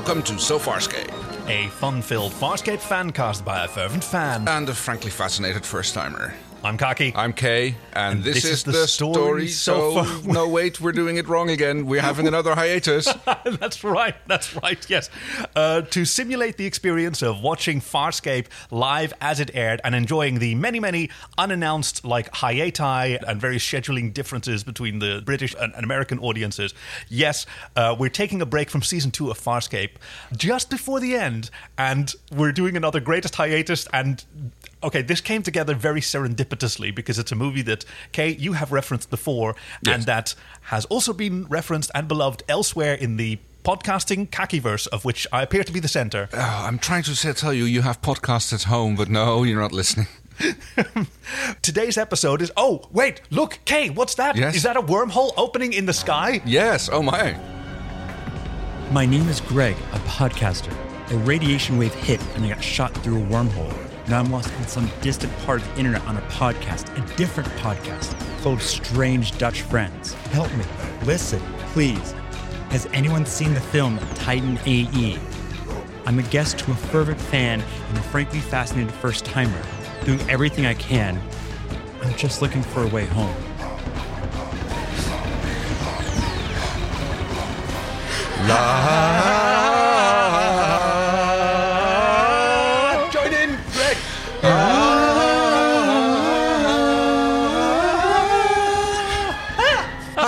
welcome to So A fun-filled Farscape fan cast by a fervent fan. And a frankly fascinated first timer. I'm Kaki. I'm Kay, and, And this, this is, is the story so So, far- no, wait, we're doing it wrong again. We're having another hiatus. that's right. That's right. Yes. Uh, to simulate the experience of watching Farscape live as it aired and enjoying the many, many unannounced like hiati and various scheduling differences between the British and, and American audiences. Yes, uh, we're taking a break from season two of Farscape just before the end, and we're doing another greatest hiatus. And okay, this came together very serendipitously because it's a movie that Kay you have referenced before, Yes. and that has also been referenced and beloved elsewhere in the podcasting kakiverse, of which I appear to be the center. Oh, I'm trying to say, tell you, you have podcasts at home, but no, you're not listening. Today's episode is oh wait look Kay what's that? Is Yes? Is that a wormhole opening in the sky? Yes, oh my. My name is Greg, a podcaster. A radiation wave hit and I got shot through a wormhole. Now I'm lost in some distant part of the internet on a podcast, a different podcast, full of strange Dutch friends. Help me. Listen, please. Has anyone seen the film Titan AE? I'm a guest to a fervent fan and a frankly fascinated first timer, doing everything I can. I'm just looking for a way home. Join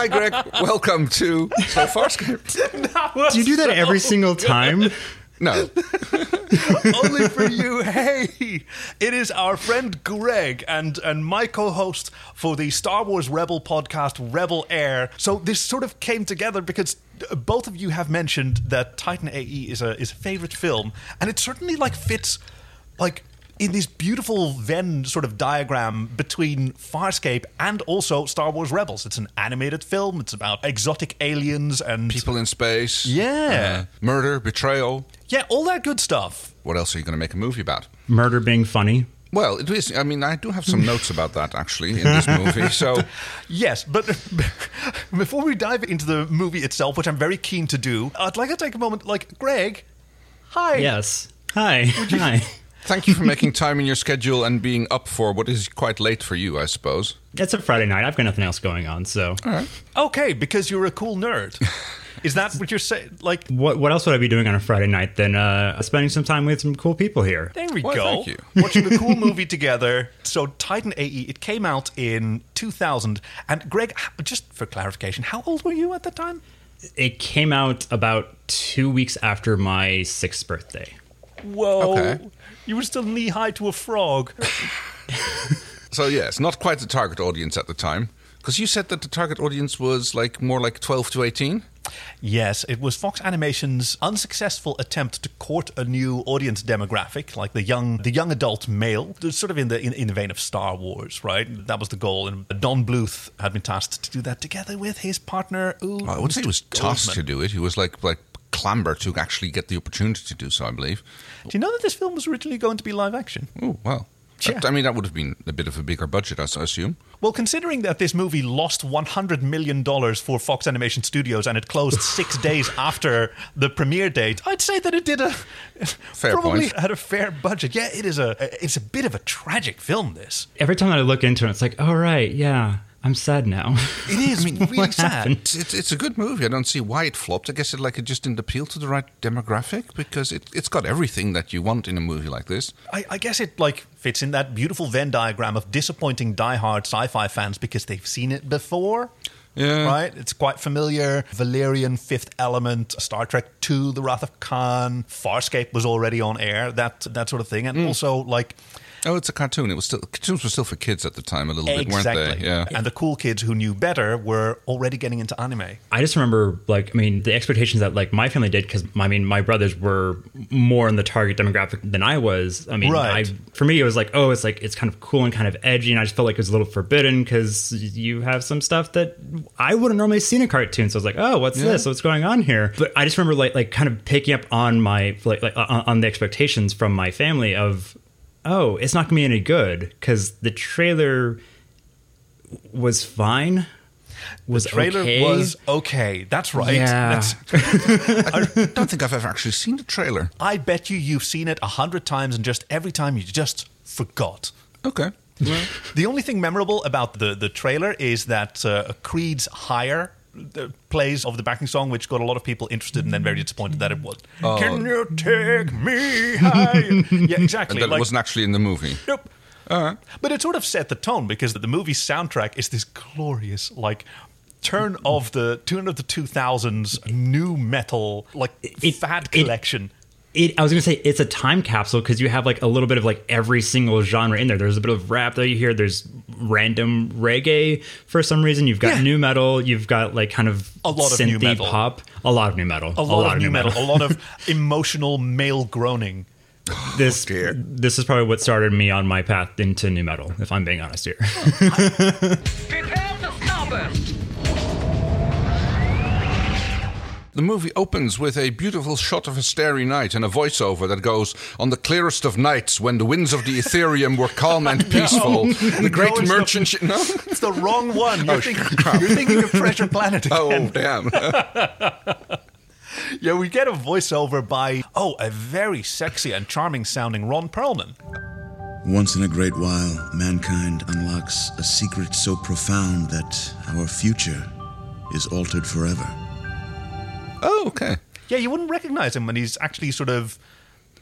Hi, Greg. Welcome to So Farscape. Do you do that every single time? No, Only for you. Hey, it is our friend Greg and and my co-host for the Star Wars Rebel podcast, Rebel Air. So this sort of came together because both of you have mentioned that Titan AE is a is a favorite film, and it certainly like fits like in this beautiful Venn sort of diagram between Farscape and also Star Wars Rebels. It's an animated film. It's about exotic aliens and people in space. Yeah. Uh, murder, betrayal. yeah, all that good stuff. What else are you going to make a movie about? Murder being funny. Well, it is. I mean, I do have some notes about that actually in this movie. So, Yes, but before we dive into the movie itself, which I'm very keen to do, I'd like to take a moment. Like, Greg, hi. Yes. Hi. Hi. Thank you for making time in your schedule and being up for what is quite late for you, I suppose. It's a Friday night. I've got nothing else going on. So, Okay, because you're a cool nerd. Is that what you're saying? Like, what what else would I be doing on a Friday night than uh, spending some time with some cool people here? there we Well, go. thank you. Watching a cool movie together. So, Titan AE, it came out in 2000. And, Greg, just for clarification, how old were you at the time? It came out about two weeks after my sixth birthday. Whoa. Okay. You were still knee high to a frog. So yes, not quite the target audience at the time. Because you said that the target audience was like more like 12 to 18. Yes, it was Fox Animation's unsuccessful attempt to court a new audience demographic, like the young, the young adult male, sort of in the in, in the vein of Star Wars, right? That was the goal, and Don Bluth had been tasked to do that together with his partner. Ooh, I wouldn't say he was tasked to do it. He was like like clamber to actually get the opportunity to do so. I believe. Do you know that this film was originally going to be live action? Oh well. Yeah. I mean, that would have been a bit of a bigger budget, I assume. Well, considering that this movie lost $100 million for Fox Animation Studios and it closed six days after the premiere date, I'd say that it did a Fair probably point. had a fair budget. Yeah, it is a it's a bit of a tragic film. This Every time that I look into it, it's like, oh right, yeah, I'm sad now. it is I mean, really What sad. happened? It's, it's, it's a good movie. I don't see why it flopped. I guess it like it just didn't appeal to the right demographic because it, it's got everything that you want in a movie like this. I, I guess it like fits in that beautiful Venn diagram of disappointing diehard sci-fi fans because they've seen it before. Yeah. Right? It's quite familiar. Valerian, Fifth Element, Star Trek II, The Wrath of Khan, Farscape was already on air, that that sort of thing. And hmm. also like Oh, it's a cartoon. It was still cartoons were still for kids at the time a little bit, weren't they? Yeah. And the cool kids who knew better were already getting into anime. I just remember, like, I mean, the expectations that like my family did because I mean, my brothers were more in the target demographic than I was. I mean, Right. I for me, it was like, oh, it's like it's kind of cool and kind of edgy, and I just felt like it was a little forbidden because you have some stuff that I wouldn't normally see in a cartoon. So I was like, oh, what's this? What's going on here? But I just remember like like kind of picking up on my like like on, on the expectations from my family of, oh, it's not gonna be any good because the trailer was fine. was the trailer okay. was okay. That's right. Yeah. That's- I don't think I've ever actually seen the trailer. I bet you you've seen it a hundred times, and just every time you just forgot. Okay. The only thing memorable about the, the trailer is that uh, Creed's Higher uh, plays of the backing song, which got a lot of people interested and then very disappointed that it was. Can you take me high? yeah, exactly. And that like- wasn't actually in the movie. Nope. But it sort of set the tone because the movie soundtrack is this glorious, like, turn of the turn of the two thousands new metal, like It- fad it- collection. It, I was gonna say it's a time capsule because you have like a little bit of like every single genre in there. There's a bit of rap that you hear. There's random reggae for some reason. You've got Yeah. new metal. You've got like kind of A lot of new metal. pop. A lot of new metal. a lot, of new metal, a lot of emotional male groaning. This oh, dear. this is probably what started me on my path into new metal. If I'm being honest here. The movie opens with a beautiful shot of a starry night and a voiceover that goes, On the clearest of nights, when the winds of the Etherium were calm and peaceful, the great No, merchant. sh- no? It's the wrong one. Oh, you're, Oh, thinking, crap. you're thinking of Treasure Planet oh, again. Oh, damn. Yeah, we get a voiceover by, oh, a very sexy and charming sounding Ron Perlman. Once in a great while, mankind unlocks a secret so profound that our future is altered forever. Oh, okay. Yeah, you wouldn't recognize him when he's actually sort of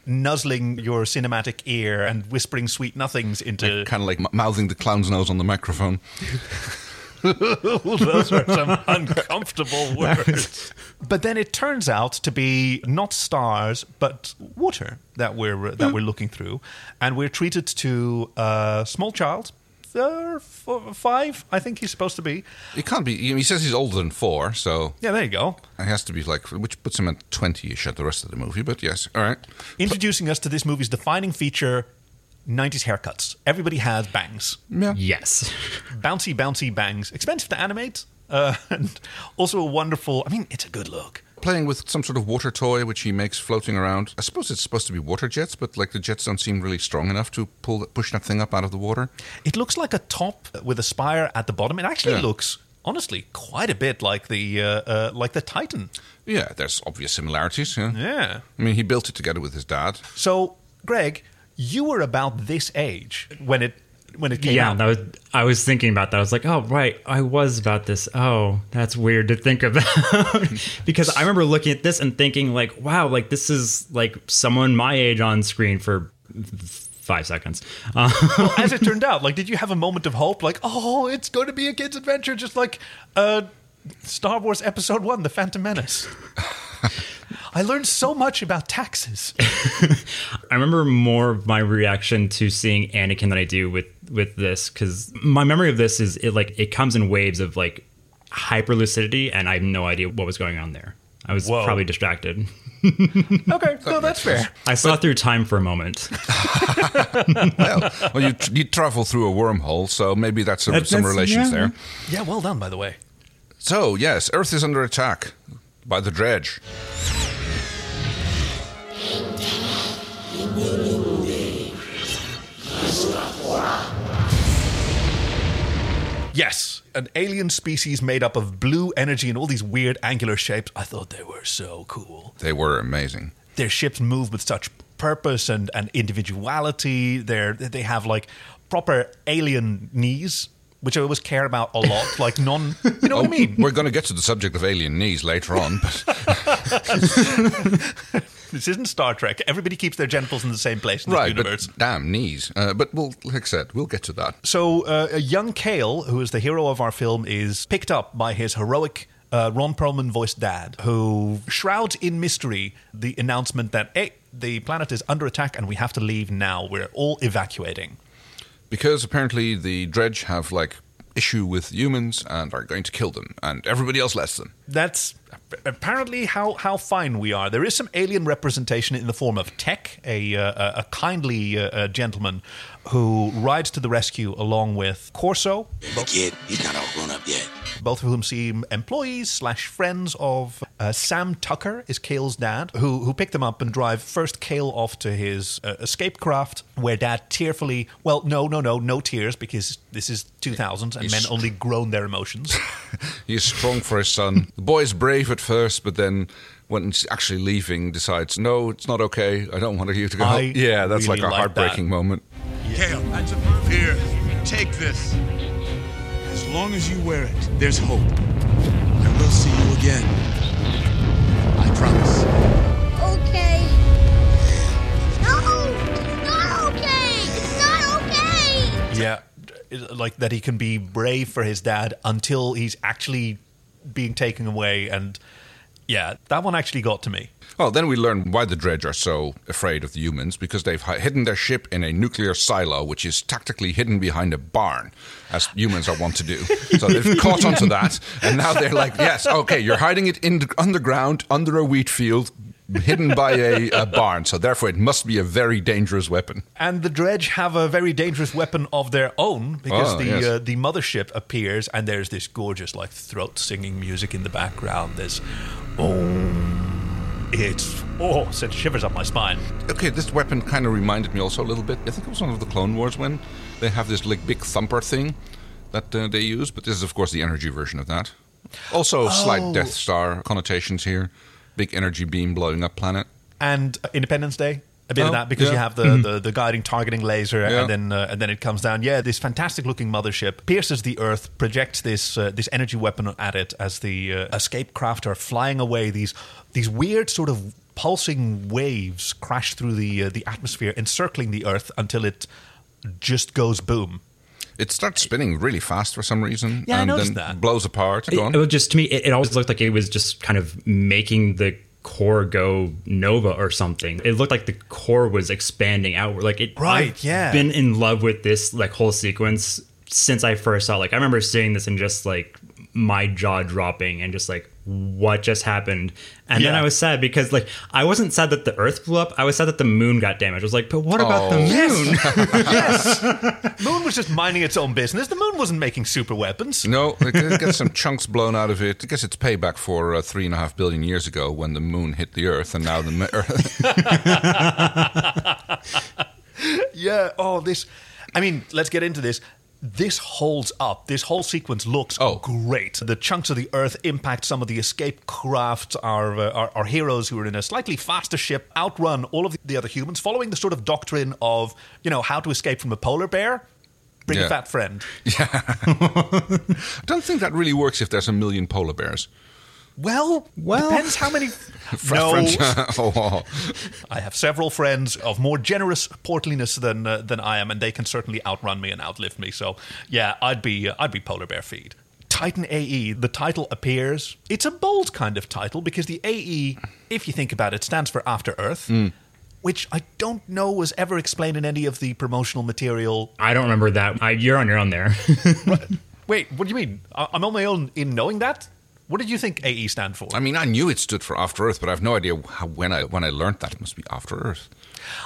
nuzzling your cinematic ear and whispering sweet nothings into. Kind of like m- mouthing the clown's nose on the microphone. Those are some uncomfortable words. But then it turns out to be not stars, but water that we're that hmm. we're looking through, and we're treated to a small child, uh, f- five, I think he's supposed to be. He can't be. He says he's older than four, so Yeah, there you go. it has to be like, which puts him at 20 ish at the rest of the movie, but yes, all right. Introducing us to this movie's defining feature. 90s haircuts. Everybody has bangs. Yeah. yes. bouncy, bouncy bangs. Expensive to animate, uh, and also a wonderful. I mean, it's a good look. Playing with some sort of water toy which he makes floating around. I suppose it's supposed to be water jets, but like the jets don't seem really strong enough to pull that, push that thing up out of the water. It looks like a top with a spire at the bottom. It actually Yeah. looks, honestly, quite a bit like the uh, uh, like the Titan. Yeah, there's obvious similarities. Yeah. Yeah. I mean, he built it together with his dad. So, Greg, you were about this age when it when it came yeah, out. was, I was thinking about that. I was like, oh, right, I was about this. Oh, that's weird to think about. because I remember looking at this and thinking, like, wow, like this is like someone my age on screen for five seconds. Uh, Well, as it turned out, like, did you have a moment of hope? Like, oh, it's going to be a kid's adventure, just like uh, Star Wars Episode One: The Phantom Menace. I learned so much about taxes. I remember more of my reaction to seeing Anakin than I do with with this because my memory of this is it like it comes in waves of like hyper lucidity, and I have no idea what was going on there. I was Whoa. probably distracted. Okay, no, that's fair. I saw through time for a moment. well, well you, tr- you travel through a wormhole, so maybe that's some, That- some that's- relations yeah. there. Yeah, well done, by the way. So, yes, Earth is under attack by the Drej. Yes, an alien species made up of blue energy and all these weird angular shapes. I thought they were so cool. They were amazing. Their ships move with such purpose and, and individuality. They're, they have like proper alien knees, which I always care about a lot. Like non, you know what I oh, mean? We're going to get to the subject of alien knees later on, but This isn't Star Trek. Everybody keeps their genitals in the same place in this right, universe. but damn knees. Uh, but we'll, like I said, we'll get to that. So, uh, a young Cale, who is the hero of our film, is picked up by his heroic uh, Ron Perlman voiced dad, who shrouds in mystery the announcement that, hey, the planet is under attack and we have to leave now. We're all evacuating. Because apparently the Drej have like issue with humans and are going to kill them, and everybody else lets them. That's apparently how, how fine we are. There is some alien representation in the form of Tek, a, uh, a kindly uh, gentleman who rides to the rescue along with Corso, The kid, he's not all grown up yet. Both of whom seem employees slash friends of Uh, Sam Tucker is Cale's dad, who who picked him up and drive first Cale off to his uh, escape craft, where dad tearfully, well, no, no, no, no tears because this is 2000s and men only groan their emotions. He's strong for his son. The boy is brave at first, but then when he's actually leaving, decides, no, it's not okay. I don't want you to go. I yeah, that's really like a like heartbreaking that. moment. Cale, here, take this. As long as you wear it, there's hope. I will see you again. I promise. Okay. No! It's not okay! It's not okay! yeah, like that he can be brave for his dad until he's actually being taken away, and yeah, that one actually got to me. Well, then we learn why the Drej are so afraid of the humans because they've hidden their ship in a nuclear silo, which is tactically hidden behind a barn, as humans are wont to do. So they've caught onto that, and now they're like, yes, okay, you're hiding it in the underground under a wheat field. Hidden by a, a barn, so therefore it must be a very dangerous weapon. And the Drej have a very dangerous weapon of their own because Oh, the yes. uh, the mothership appears and there's this gorgeous like throat singing music in the background. There's oh, it's oh, sent shivers up my spine. Okay, this weapon kind of reminded me also a little bit. I think it was one of the Clone Wars when they have this like big thumper thing that uh, they use, but this is of course the energy version of that. Also, slight Death Star connotations here. Big energy beam blowing up planet. And Independence Day. A bit of Oh, that because you have the, the, the guiding targeting laser Yeah. and then uh, and then it comes down. Yeah, this fantastic looking mothership pierces the Earth, projects this uh, this energy weapon at it as the uh, escape craft are flying away. These these weird sort of pulsing waves crash through the uh, the atmosphere, encircling the Earth until it just goes boom. It starts spinning really fast for some reason, Yeah, I and noticed then that. blows apart. Go on. It, it was just to me, it, it always looked like it was just kind of making the core go nova or something. It looked like the core was expanding outward. Like it, Right, I've yeah. Been in love with this like whole sequence since I first saw. it. Like I remember seeing this and just like my jaw dropping and just like what just happened. And then I was sad because like I wasn't sad that the Earth blew up. I was sad that the moon got damaged. I was like, but what about the Oh. moon? yes, Moon was just minding its own business. The Moon wasn't making super weapons. No, it g- gets some chunks blown out of it. I guess it's payback for uh, three and a half billion years ago when the moon hit the Earth, and now the ma- Earth. Yeah. Oh, this. I mean, let's get into this. This holds up. This whole sequence looks Oh. great. The chunks of the Earth impact some of the escape craft. Our, uh, our our heroes who are in a slightly faster ship outrun all of the other humans, following the sort of doctrine of you know how to escape from a polar bear. Bring a fat friend. Yeah, I don't think that really works if there's a million polar bears. Well, Well- depends how many. Fr- no, oh. I have several friends of more generous portliness than uh, than I am, and they can certainly outrun me and outlive me. So, yeah, I'd be uh, I'd be polar bear feed. Titan AE, the title appears. It's a bold kind of title because the AE, if you think about it, stands for After Earth, which I don't know was ever explained in any of the promotional material. I don't remember that. I, you're on your own there. Wait, what do you mean? I'm on my own in knowing that. What did you think AE stand for? I mean, I knew it stood for After Earth, but I have no idea how, when I when I learned that it must be After Earth.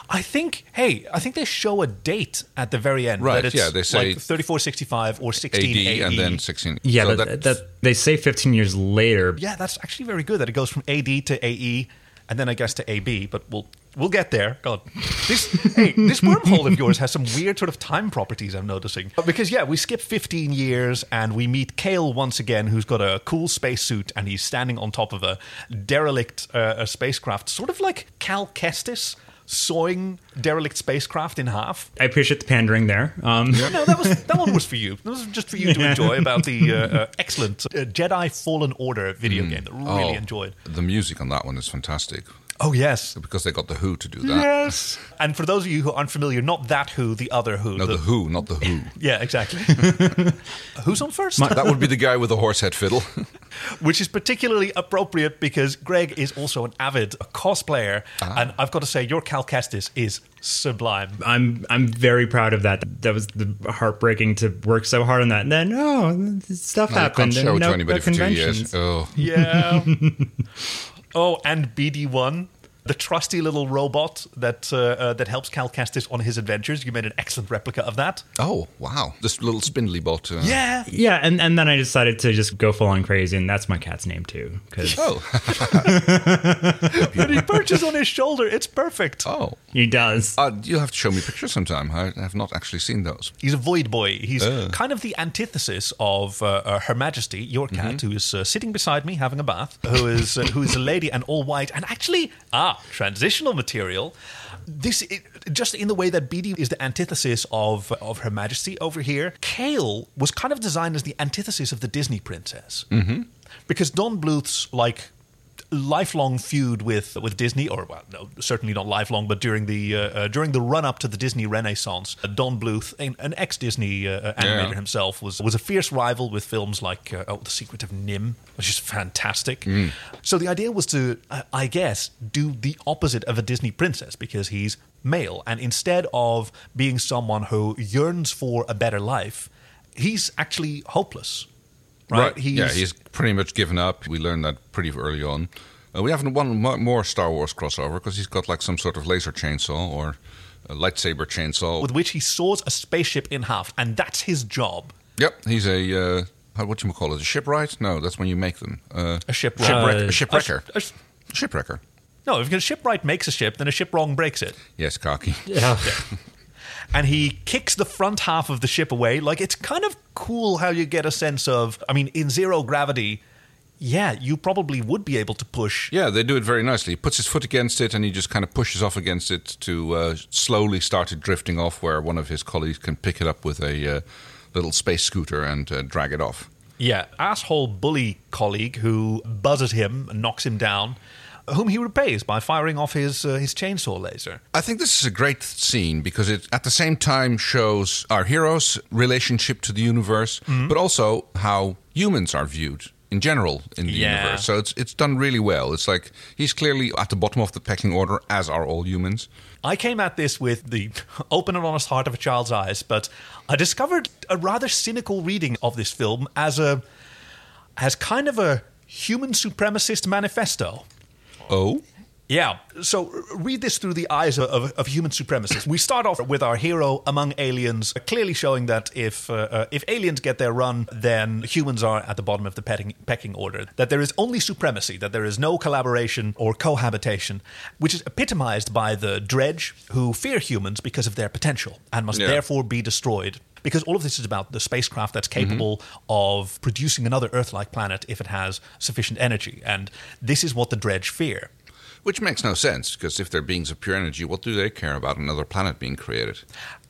I think, hey, I think they show a date at the very end. Right, that it's yeah, they say like 3465 or 16 AD, AE. and then 16. yeah, so but that, they say 15 years later. Yeah, that's actually very good that it goes from AD to AE and then I guess to AB, but we'll we'll get there. God. This hey, this wormhole of yours has some weird sort of time properties I'm noticing. Because yeah, we skip 15 years and we meet Cale once again who's got a cool spacesuit and he's standing on top of a derelict uh, a spacecraft, sort of like Cal Kestis sawing derelict spacecraft in half. I appreciate the pandering there. Um, No, that was that one was for you. That was just for you to enjoy about the uh, uh, excellent uh, Jedi Fallen Order video game that I really Oh, enjoyed. The music on that one is fantastic Oh yes, because they got the Who to do that. yes. And for those of you who aren't familiar, not that Who, the other Who. No, the Who, not the Who. Yeah, exactly. Who's on first? that would be the guy with the horse head fiddle. Which is particularly appropriate because Greg is also an avid cosplayer, ah. and I've got to say, your Cal Kestis is sublime. I'm I'm very proud of that. That was the heartbreaking to work so hard on that, and then oh, stuff I happened. can't show and it no, to anybody no for two years. Oh, Yeah. Oh, and BD1. The trusty little robot that uh, uh, that helps Cal Kestis on his adventures. You made an excellent replica of that. Oh, wow. This little spindly bot. Uh, Yeah. Yeah, and, and then I decided to just go full on crazy, and that's my cat's name too. Because Oh, And he perches on his shoulder. It's perfect. oh. he does. Uh, you have to show me pictures sometime. I have not actually seen those. He's a void boy. He's Uh. kind of the antithesis of uh, uh, Her Majesty, your cat, who is uh, sitting beside me having a bath, who is uh, who is a lady and all white, and actually ah transitional material. This it, just in the way that Beatty is the antithesis of of Her Majesty over here. Cale was kind of designed as the antithesis of the Disney princess, mm-hmm. because Don Bluth's like lifelong feud with with Disney, or well, no, certainly not lifelong, but during the uh, uh, during the run up to the Disney Renaissance, uh, Don Bluth, an, an ex Disney uh, animator Yeah. himself, was was a fierce rival with films like uh, oh, The Secret of NIMH, which is fantastic. So the idea was to, uh, I guess, do the opposite of a Disney princess because he's male, and instead of being someone who yearns for a better life, he's actually hopeless. Right? yeah, he's pretty much given up. We learned that pretty early on. Uh, we haven't one more Star Wars crossover because he's got like some sort of laser chainsaw or a lightsaber chainsaw. with which he saws a spaceship in half, and that's his job. yep, he's a uh, how what you call it? A shipwright? No, that's when you make them. Uh, A ship shipwreck, Uh, a shipwrecker. A sh- shipwrecker. No, if a shipwright makes a ship, then a ship wrong breaks it. Yes, Kaki. Yeah. And he kicks the front half of the ship away. Like, it's kind of cool how you get a sense of. I mean, in zero gravity, yeah, you probably would be able to push. Yeah, they do it very nicely. He puts his foot against it and he just kind of pushes off against it to uh, slowly start it drifting off, where one of his colleagues can pick it up with a uh, little space scooter and uh, drag it off. Yeah, asshole bully colleague who buzzes him and knocks him down, whom he repays by firing off his uh, his chainsaw laser. I think this is a great scene because it at the same time shows our hero's relationship to the universe, Mm-hmm. but also how humans are viewed in general in the Yeah. universe. So it's it's done really well. It's like he's clearly at the bottom of the pecking order, as are all humans. I came at this with the open and honest heart of a child's eyes, but I discovered a rather cynical reading of this film as a as kind of a human supremacist manifesto. Oh, Yeah. So read this through the eyes of, of, of human supremacists. We start off with our hero among aliens, clearly showing that if uh, uh, if aliens get their run, then humans are at the bottom of the pecking, pecking order. That there is only supremacy. That there is no collaboration or cohabitation, which is epitomized by the Drej, who fear humans because of their potential and must Yeah. therefore be destroyed. Because all of this is about the spacecraft that's mm-hmm. capable of producing another Earth-like planet if it has sufficient energy, and this is what the Drej fear. which makes no sense because if they're beings of pure energy, what do they care about another planet being created?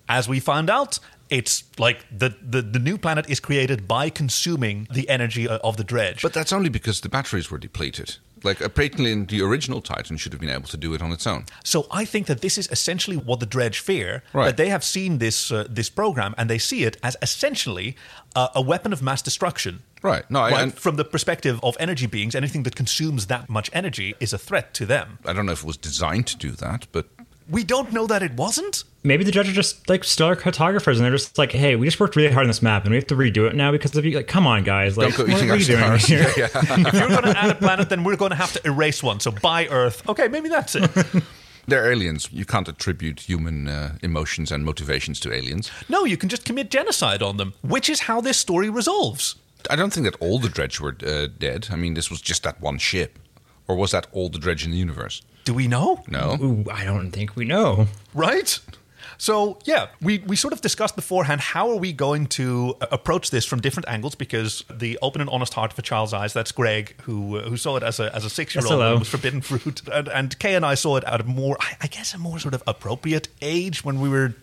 as we found out, it's like the, the, the new planet is created by consuming the energy uh, of the Drej. But that's only because the batteries were depleted. Like apparently, the original Titan should have been able to do it on its own. so I think that this is essentially what the Drej fear. Right. That they have seen this uh, this program and they see it as essentially uh, a weapon of mass destruction. Right. No, I, and from the perspective of energy beings, anything that consumes that much energy is a threat to them. I don't know if it was designed to do that, but We don't know that it wasn't. Maybe the judges are just like stellar cartographers, and they're just like, "Hey, we just worked really hard on this map, and we have to redo it now because of you." Like, come on, guys! Like, don't go what eating are you doing stars. here? if you're going to add a planet, then we're going to have to erase one. So buy Earth. Okay, maybe that's it. they're aliens. You can't attribute human uh, emotions and motivations to aliens. No, you can just commit genocide on them, which is how this story resolves. I don't think that all the Drej were uh, dead. I mean, this was just that one ship. Or was that all the Drej in the universe? Do we know? No. Ooh, I don't think we know. Right? So, yeah, we, we sort of discussed beforehand how are we going to uh, approach this from different angles because the open and honest heart of a child's eyes, that's Greg, who uh, who saw it as a, as a six year old, hello. and was forbidden fruit. And, and Kay and I saw it at a more, I- I guess, a more sort of appropriate age when we were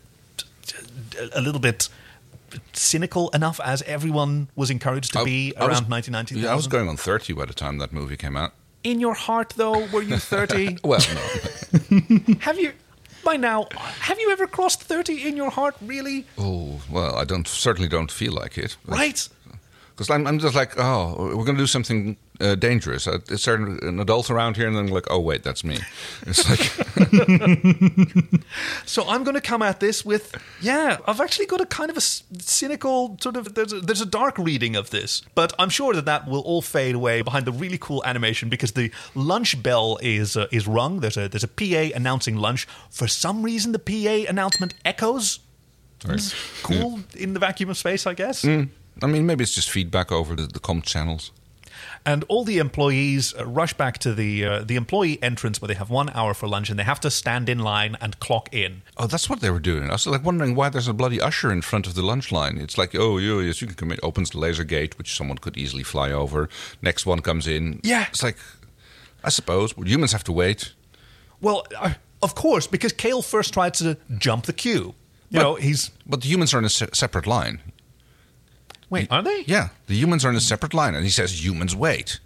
a little bit cynical enough as everyone was encouraged to I- be I was- around 1990. Yeah, I was going on 30 by the time that movie came out. In your heart, though, were you 30? Well, no. have you, by now, have you ever crossed 30 in your heart, really? oh, well, I don't certainly don't feel like it. Right? Because I'm, I'm just like, oh, we're going to do something uh, dangerous. Uh, is there an adult around here? And then like, oh wait, that's me. It's like, So I'm going to come at this with, yeah, I've actually got a kind of a cynical sort of. There's a, there's a dark reading of this, but I'm sure that that will all fade away behind the really cool animation because the lunch bell is uh, is rung. There's a there's a PA announcing lunch. For some reason, the PA announcement echoes. It's cool in the vacuum of space, I guess. I mean, maybe it's just feedback over the, the com channels. And all the employees uh, rush back to the uh, the employee entrance where they have one hour for lunch and they have to stand in line and clock in. Oh, that's what they were doing. I was like wondering why there's a bloody usher in front of the lunch line. It's like, oh, yeah, yes, you can come in. Opens the laser gate, which someone could easily fly over. Next one comes in. Yeah. It's like, I suppose well, humans have to wait. Well, uh, of course, because Cale first tried to jump the queue. You But- know, he's But the humans are in a se- separate line. Wait, are they? Yeah, the humans are in a separate line, and he says humans wait,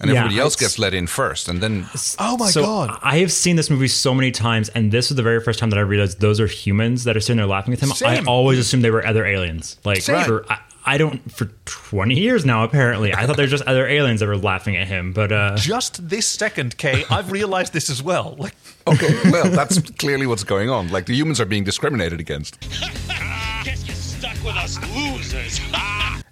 and Yeah, everybody else it's- gets let in first, and then Oh my so god! I have seen this movie so many times, and this was the very first time that I realized those are humans that are sitting there laughing at him. Same. I always assumed they were other aliens. Like Same. for I, I don't for twenty years now. Apparently, I thought they were just other aliens that were laughing at him. But uh, Just this second, Kay, I've realized this as well. Like, okay, well, that's clearly what's going on. Like the humans are being discriminated against. Guess you're stuck with us losers.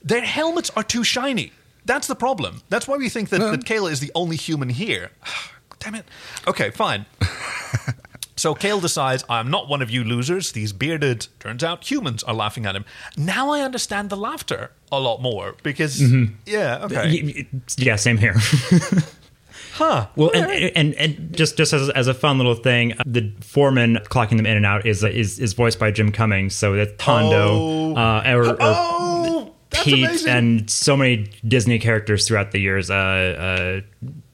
their helmets are too shiny. That's the problem. That's why we think that, that Cale is the only human here. Damn it. Okay, fine. so Cale decides, I'm not one of you losers. These bearded, turns out, humans are laughing at him. Now I understand the laughter a lot more because, yeah, okay. y- y- yeah, same here. Huh. Well, and, and and just just as, as a fun little thing, the foreman clocking them in and out is is, is voiced by Jim Cummings. So that's Tondo, Oh. uh, or, or Oh, that's Pete, amazing. and so many Disney characters throughout the years. Uh, uh,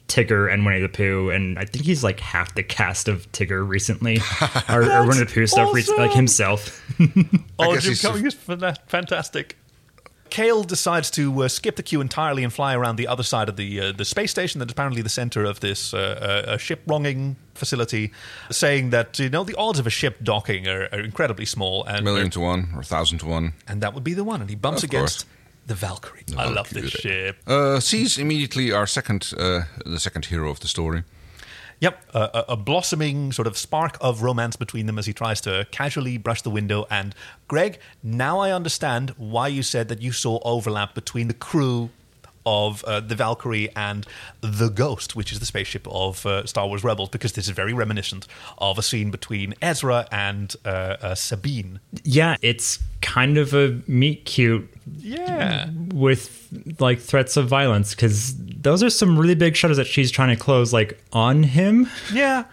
Tigger and Winnie the Pooh, and I think he's like half the cast of Tigger recently, or, or Winnie the Pooh stuff, rec- like himself. Oh, Jim he's- Cummings is fan- fantastic. Cale decides to uh, skip the queue entirely and fly around the other side of the uh, the space station that is apparently the center of this uh, uh, ship wronging facility, saying that you know the odds of a ship docking are, are incredibly small, and Million to one or thousand to one. and that would be the one. And he bumps Of against course. the Valkyrie. I love this ship. Uh, sees immediately our second, uh, the second hero of the story. Yep, a, a blossoming sort of spark of romance between them as he tries to casually brush the window. And Greg, now I understand why you said that you saw overlap between the crew of uh, the Valkyrie and the Ghost, which is the spaceship of uh, Star Wars Rebels, because this is very reminiscent of a scene between Ezra and uh, uh, Sabine. yeah, it's kind of a meet cute Yeah. with like threats of violence because those are some really big shutters that she's trying to close like on him. Yeah.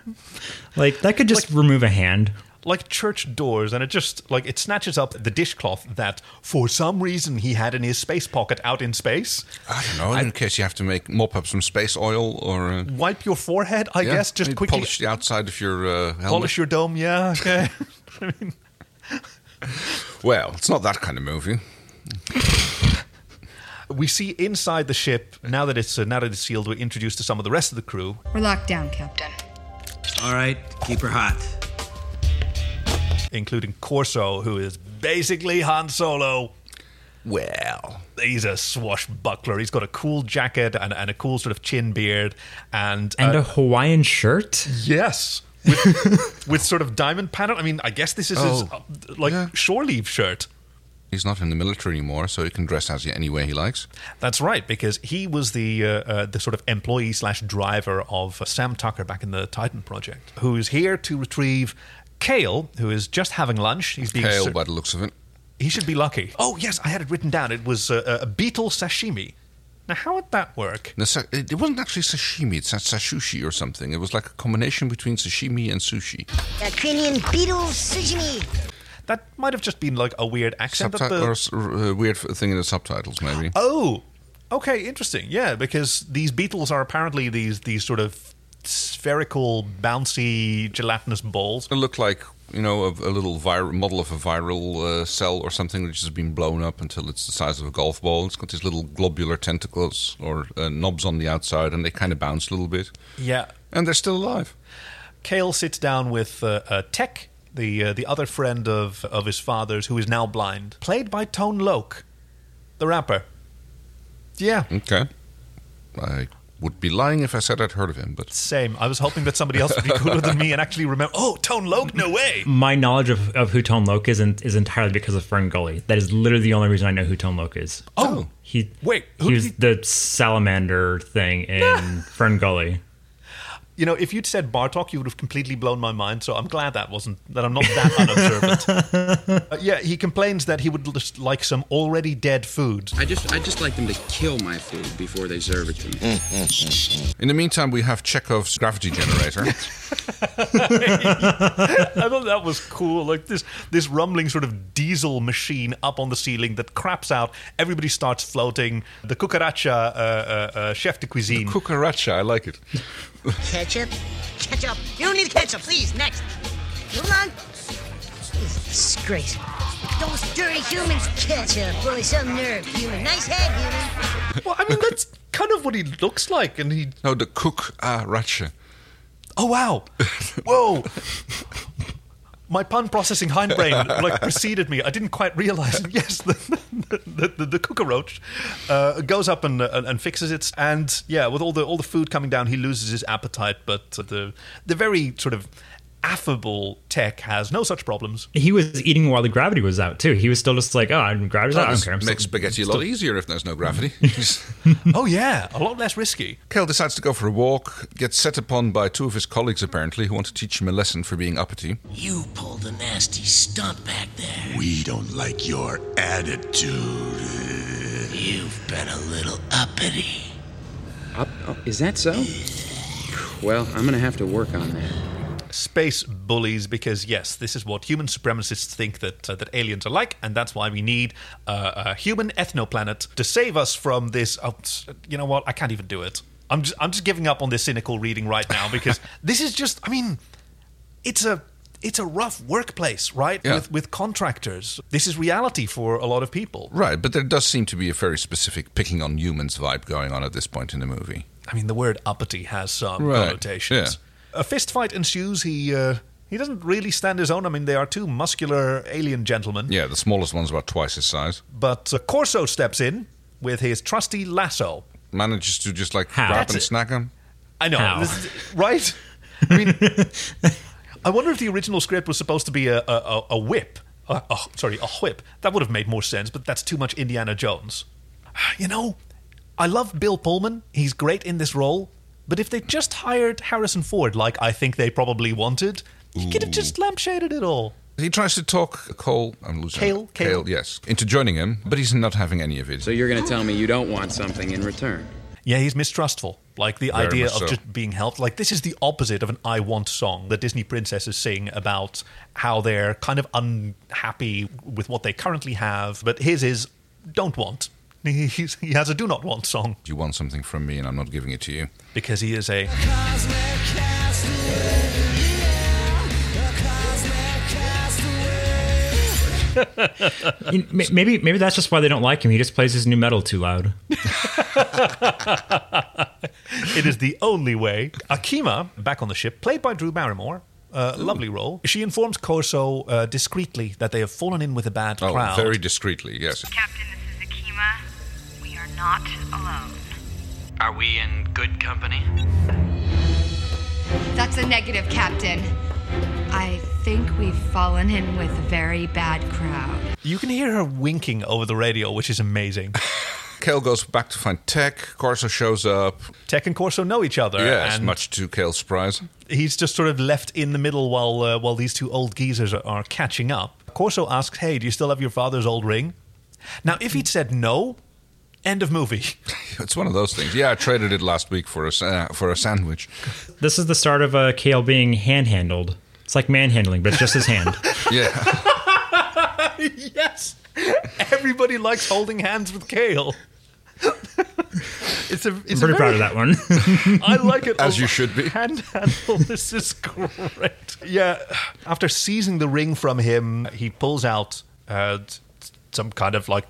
Like that could just remove a hand. Like church doors, and it just like it snatches up the dishcloth that for some reason he had in his space pocket out in space. I don't know, in case you have to make mop up some space oil or uh, Wipe your forehead, I yeah, guess, just maybe quickly polish the outside of your uh, helmet. polish your dome. Yeah, okay. I mean, Well, it's not that kind of movie. we see inside the ship now that it's uh, now that it's sealed. We're introduced to some of the rest of the crew. We're locked down, Captain. All right, keep her hot. Including Corso, who is basically Han Solo. Well, He's a swashbuckler. He's got a cool jacket and, and a cool sort of chin beard, and And uh, a Hawaiian shirt? yes, with, with sort of diamond pattern. I mean, I guess this is his Oh, uh, like yeah. shore leave shirt. he's not in the military anymore, so he can dress as he any way he likes. That's right, because he was the uh, uh, the sort of employee slash driver of uh, Sam Tucker back in the Titan project, who is here to retrieve Cale, who is just having lunch. He's being Kale, ser- by the looks of it. He should be lucky. Oh yes, I had it written down. It was uh, a beetle sashimi. Now, how would that work? The sa- It it wasn't actually sashimi, it's sashushi or something. It was like a combination between sashimi and sushi. Ukrainian beetle sashimi. That might have just been like a weird accent. that Subti- the- or s- r- uh, weird thing in the subtitles, maybe. Oh, okay, interesting. Yeah, because these beetles are apparently these these sort of spherical, bouncy, gelatinous balls. It looked like you know a, a little vir- model of a viral uh, cell or something which has been blown up until it's the size of a golf ball. It's got these little globular tentacles or uh, knobs on the outside, and they kind of bounce a little bit. Yeah. And they're still alive. Cale sits down with uh, uh, Tek, the uh, the other friend of of his father's, who is now blind, played by Tone Loc, the rapper. Yeah, Okay. I would be lying if I said I'd heard of him, but same. I was hoping that somebody else would be cooler than me and actually remember. Oh, Tone Loc, no way. My knowledge of, of who Tone Loc is in, is entirely because of Fern Gully. That is literally the only reason I know who Tone Loc is. Oh, He Wait, who he was he- the salamander thing in Fern Gully. You know, if you'd said Bartok, you would have completely blown my mind. So I'm glad that wasn't that I'm not that unobservant. Uh, yeah, he complains that he would just like some already dead food. I just I just like them to kill my food before they serve it to me. in the meantime, we have Chekhov's gravity generator. I thought that was cool. Like this, this rumbling sort of diesel machine up on the ceiling that craps out. Everybody starts floating. The cucaracha uh, uh, uh, chef de cuisine. The Cucaracha, I like it. Ketchup? Ketchup. You don't need ketchup, please. Next. Hold on. This is. Those dirty humans. Ketchup. Boy, some nerve, human. Nice head, human. well, I mean, that's kind of what he looks like. And he. No, the cucaracha. Uh, oh wow! Whoa! My pun processing hindbrain like preceded me. I didn't quite realize. Yes, the the, the, the cockroach uh, goes up and, uh, and fixes it, and yeah, with all the all the food coming down, he loses his appetite. But the the very sort of affable Tek has no such problems. He was eating while the gravity was out too. He was still just like, oh, I'm gravity's out. I don't care. I'm makes still- spaghetti a lot easier if there's no gravity. oh yeah, a lot less risky. Cale decides to go for a walk, gets set upon by two of his colleagues apparently, who want to teach him a lesson for being uppity. You pulled a nasty stunt back there. We don't like your attitude. You've been a little uppity. Up, oh, is that so? Well, I'm gonna have to work on that. Space bullies because yes, this is what human supremacists think that uh, that aliens are like, and that's why we need uh, a human ethnoplanet to save us from this. Oh, you know what? I can't even do it. I'm just I'm just giving up on this cynical reading right now because this is just. I mean, it's a. It's a rough workplace, right? Yeah. With with contractors, this is reality for a lot of people. Right, but there does seem to be a very specific picking on humans vibe going on at this point in the movie. I mean, the word uppity has some Right, connotations. A fist fight ensues. He uh, he doesn't really stand his own. I mean, they are two muscular alien gentlemen. Yeah, the smallest one's about twice his size. But uh, Corso steps in with his trusty lasso. Manages to just like How? grab That's and it. snag him. I know, How? this is- right? I mean, I wonder if the original script was supposed to be a, a, a- a whip. A, a- sorry, a whip. That would have made more sense, but that's too much Indiana Jones. You know, I love Bill Pullman. He's great in this role. But if they just hired Harrison Ford, like I think they probably wanted, he could have just lampshaded it all. He tries to talk Cole, I'm losing Cale, Cale. yes, into joining him, but he's not having any of it. So you're gonna tell me you don't want something in return? Yeah, he's mistrustful. Like the Very idea of so. just being helped. Like this is the opposite of an "I Want" song that Disney princesses sing about how they're kind of unhappy with what they currently have. But his is "Don't Want." He's, he has a "Do Not Want" song you want something from me and I'm not giving it to you. because he is a You- may- maybe maybe that's just why they don't like him. He just plays his new metal too loud. it is the only way. Akima, back on the ship, played by Drew Barrymore. Uh, lovely role. She informs Corso uh, discreetly that they have fallen in with a bad Oh, crowd. very discreetly, yes. Captain, not alone. Are we in good company? That's a negative, Captain. I think we've fallen in with a very bad crowd. You can hear her winking over the radio, which is amazing. Cale goes back to find Tek. Corso shows up. Tek and Corso know each other, yes, and much to Cale's surprise. he's just sort of left in the middle while uh, while these two old geezers are, are catching up. Corso asks, "Hey, do you still have your father's old ring?" Now, if he'd said no, end of movie. It's one of those things. Yeah, I traded it last week for a sa- for a sandwich. This is the start of uh, Cale being handhandled. It's like manhandling, but it's just his hand. Yeah, yes, everybody likes holding hands with Cale. it's a. It's I'm pretty a proud of that one. I like it. As you should be. Hand handle. This is great. Yeah. After seizing the ring from him, he pulls out uh, some kind of like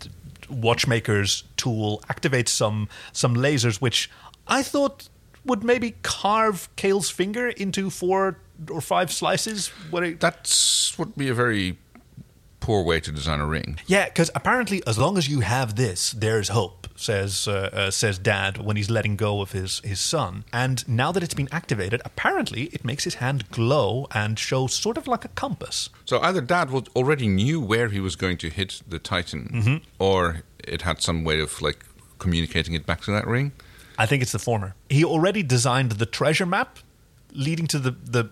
t- watchmaker's tool, activates some some lasers, which I thought would maybe carve Cale's finger into four or five slices. What it, that would be a very poor way to design a ring. Yeah, because apparently, as long as you have this, there's hope. Says uh, uh, says Dad when he's letting go of his his son. And now that it's been activated, apparently it makes his hand glow and show sort of like a compass. So either Dad would already knew where he was going to hit the Titan, Mhm. or it had some way of like communicating it back to that ring. I think it's the former. He already designed the treasure map leading to the the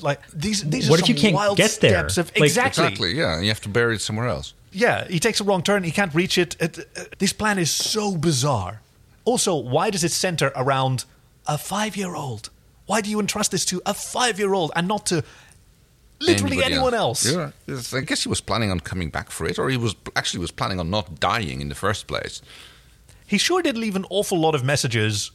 like these. these What are if you some can't wild get there? steps Of, Like- exactly. Exactly. Yeah, you have to bury it somewhere else. Yeah, he takes a wrong turn. He can't reach it. It- uh, this plan is so bizarre. Also, why does it center around a five-year-old? Why do you entrust this to a five-year-old and not to literally Anybody anyone else? Yeah, I guess he was planning on coming back for it, or he was actually was planning on not dying in the first place. He sure did leave an awful lot of messages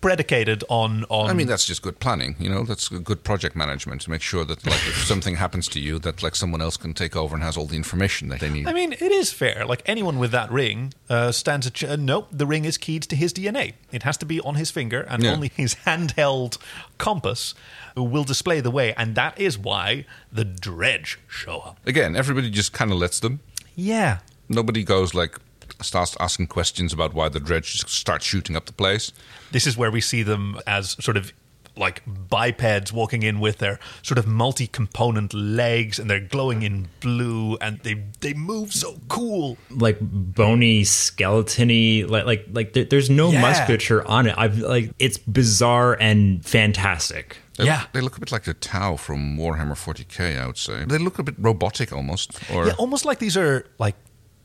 predicated on on. I mean, that's just good planning. You know, that's good project management to make sure that, like, if something happens to you, that like someone else can take over and has all the information that they need. I mean, it is fair. Like anyone with that ring uh, stands a ch- uh, nope. The ring is keyed to his DNA. It has to be on his finger, and Yeah. only his handheld compass will display the way. And that is why the Drej show up. Again, everybody just kind of lets them. Yeah, Nobody goes like starts asking questions about why the Drej just starts shooting up the place. this is where we see them as sort of like bipeds walking in with their sort of multi-component legs and they're glowing in blue and they they move so cool like bony skeletony like like like there, there's no Yeah. musculature on it i've like it's bizarre and fantastic They Yeah. they look a bit like the Tau from Warhammer 40k. I would say they look a bit robotic almost. Or yeah almost like these are like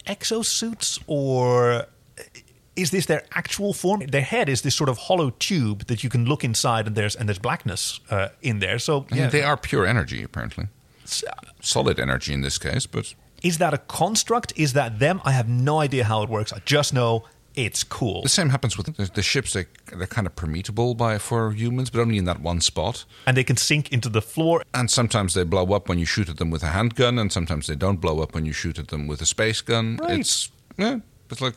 exosuits or is this their actual form? Their head is this sort of hollow tube that you can look inside and there's and there's blackness uh, in there. So yeah. they are pure energy apparently, solid energy in this case. But is that a construct? Is that them? I have no idea how it works. I just know it's cool the same happens with the, the ships. They they're kind of permeable by for humans, but only in that one spot. and they can sink into the floor And sometimes they blow up when you shoot at them with a handgun, and sometimes they don't blow up when you shoot at them with a space gun. Right. It's yeah, it's like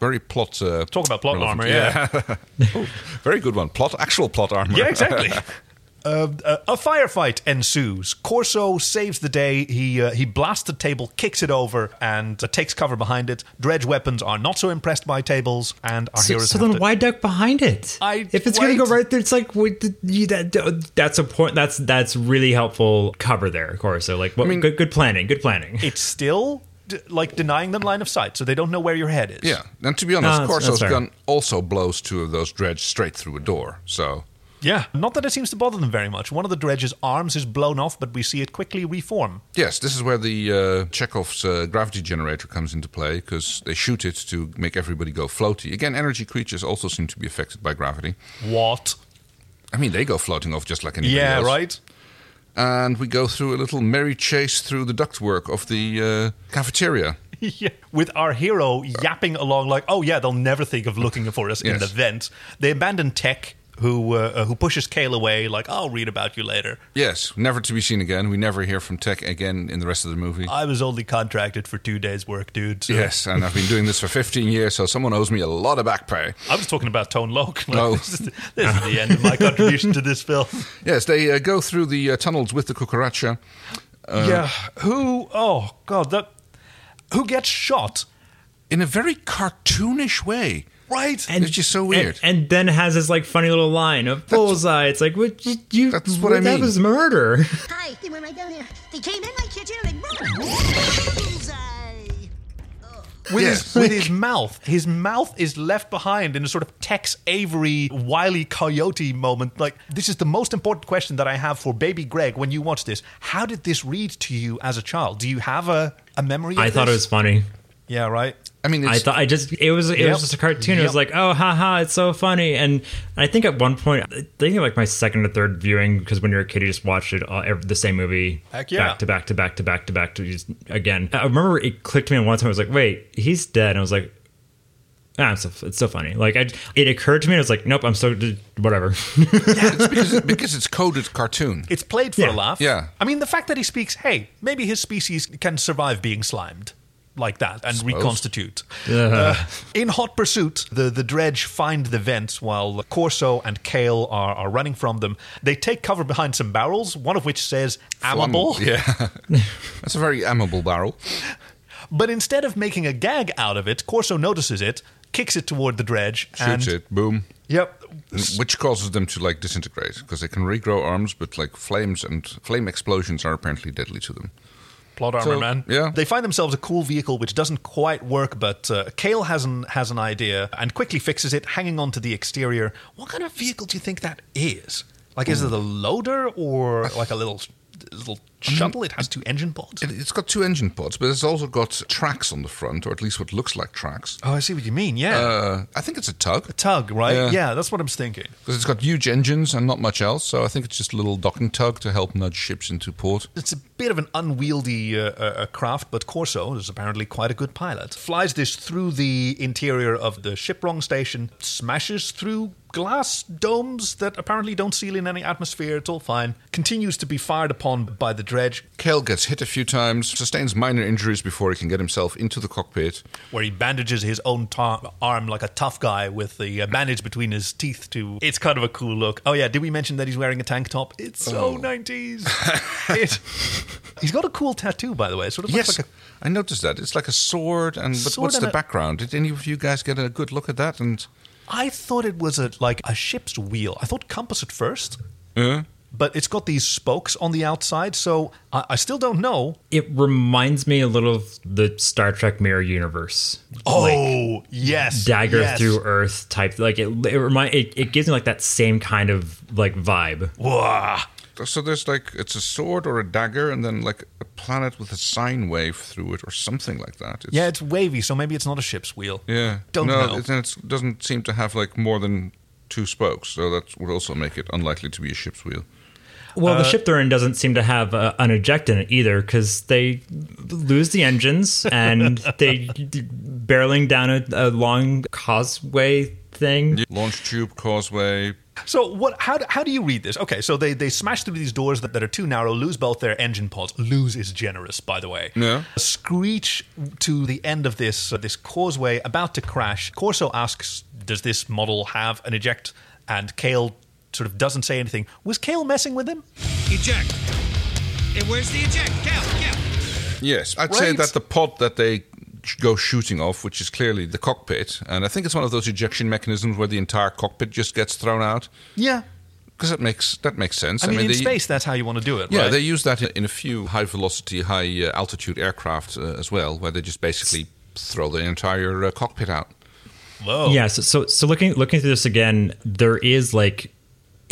very plot. Uh, Talk about plot relevant. armor, yeah. Oh, very good one. Plot, actual plot armor. Yeah, exactly. Uh, uh, a firefight ensues. Korso saves the day. He uh, he blasts the table, kicks it over, and uh, takes cover behind it. Drej weapons are not so impressed by tables, and our so, heroes. so then to- why duck behind it I- if it's gonna go right there it's like wait, you, that, that's a point that's that's really helpful cover there of course so like what, mean- good, good planning good planning It's still d- like denying them line of sight, so they don't know where your head is. Yeah, and to be honest, No, that's- Korso's that's gun also blows two of those Drej straight through a door. So yeah. Not that it seems to bother them very much. One of the Drej's arms is blown off, but we see it quickly reform. yes, this is where the uh, Chekhov's uh, gravity generator comes into play because they shoot it to make everybody go floaty. Again, energy creatures also seem to be affected by gravity. What? I mean, they go floating off just like anybody Yeah, else. right. And we go through a little merry chase through the ductwork of the uh, cafeteria. yeah, with our hero yapping along like, "Oh yeah, they'll never think of looking for us in the vent." They abandon Tek, who uh, who pushes Cale away, like, "I'll read about you later." Yes, never to be seen again. We never hear from Tek again in the rest of the movie. I was only contracted for two days' work, dude. so- Yes, and I've been doing this for 15 years, so someone owes me a lot of back pay. I was talking about Tone Loc. Like, Oh. this, is the, this is the end of my contribution to this film. Yes, they uh, go through the uh, tunnels with the cucaracha. Uh, yeah, who? Oh God, that who gets shot? In a very cartoonish way. Right, and it's just so weird. and, and then has this like funny little line of bullseye it's like what you, you That's what I mean. that was murder Hi, they went right down here. They came in my kitchen and they bullseye. with Yes. his with his mouth. His mouth is left behind in a sort of Tex Avery Wiley Coyote moment. Like this is the most important question that I have for Baby Greg when you watch this. How did this read to you as a child? Do you have a a memory? Of i thought it was funny Yeah, right. I mean, I thought I just it was it Yep. was just a cartoon. It was like oh haha it's so funny and I think at one point I think of like my second or third viewing because when you're a kid you just watched it all, every, the same movie Heck yeah. back to back to back to back to back to just again. I remember it clicked to me one time. I was like wait he's dead. And I was like. Ah, it's, so, it's so funny. Like I, it occurred to me. I was like, "Nope, I'm so whatever." it's because, because it's coded cartoon. It's played for Yeah. a laugh. Yeah. I mean, the fact that he speaks, hey, maybe his species can survive being slimed. Like that and Suppose. reconstitute. Uh, in hot pursuit, the, the Drej find the vents while Korso and Cale are, are running from them. They take cover behind some barrels, one of which says "amable." Yeah. That's a very amiable barrel. But instead of making a gag out of it, Korso notices it, kicks it toward the Drej, Shoots and it, boom. yep, Which causes them to like disintegrate because they can regrow arms, but like flames and flame explosions are apparently deadly to them. Plot armor So, man. yeah. they find themselves a cool vehicle which doesn't quite work, but uh, Cale has an has an idea and quickly fixes it, hanging onto the exterior. What kind of vehicle do you think that is? Like, is it a loader or like a little little shuttle? It has two engine pods. It, it's got two engine pods, but it's also got tracks on the front, or at least what looks like tracks. Oh, I see what you mean. Yeah, Uh, I think it's a tug. a tug, right? yeah. Yeah. that's what I'm thinking. Because it's got huge engines and not much else, so I think it's just a little docking tug to help nudge ships into port. It's a bit of an unwieldy uh, uh, uh, craft, but Korso is apparently quite a good pilot. Flies this through the interior of the shipwrong station, smashes through glass domes that apparently don't seal in any atmosphere. It's all fine. Continues to be fired upon by the Drej, Cale gets hit a few times, sustains minor injuries before he can get himself into the cockpit. where he bandages his own ta- arm like a tough guy with the uh, bandage between his teeth. To it's kind of a cool look. Oh yeah, did we mention that he's wearing a tank top? It's so nineties. it, he's got a cool tattoo, by the way. It sort of looks Yes, like a I noticed that. It's like a sword, and but Sword what's and the a- background? Did any of you guys get a good look at that? And I thought it was a like a ship's wheel. I thought compass at first, uh, but it's got these spokes on the outside, so I, I still don't know. It reminds me a little of the Star Trek Mirror Universe. Oh yes, dagger yes. through earth type like it it remind it, it gives me like that same kind of like vibe Wah. so there's like it's a sword or a dagger, and then like a planet with a sine wave through it, or something like that. It's, Yeah, it's wavy, so maybe it's not a ship's wheel. yeah. Don't no, know. It, and it doesn't seem to have like more than two spokes, so that would also make it unlikely to be a ship's wheel. Well Uh, the ship they're in doesn't seem to have uh, an eject in it either because they lose the engines and they barreling down a, a long causeway thing Launch tube, causeway. So what? How do, how do you read this? Okay, so they they smash through these doors that, that are too narrow, lose both their engine pods. Lose is generous, by the way. Yeah. Screech to the end of this uh, this causeway, about to crash. Korso asks, "Does this model have an eject?" And Cale sort of doesn't say anything. Was Cale messing with him? Eject. Hey, where's the eject? Cal, Cal. Yes, I'd say that the pod that they go shooting off, which is clearly the cockpit, and I think it's one of those ejection mechanisms where the entire cockpit just gets thrown out. Yeah. Because that makes that makes sense. I mean, in they, space, that's how you want to do it. Yeah, right? they use that in, in a few high velocity, high uh, altitude aircraft uh, as well, where they just basically throw the entire uh, cockpit out. Whoa. yeah so, so so looking looking through this again there is like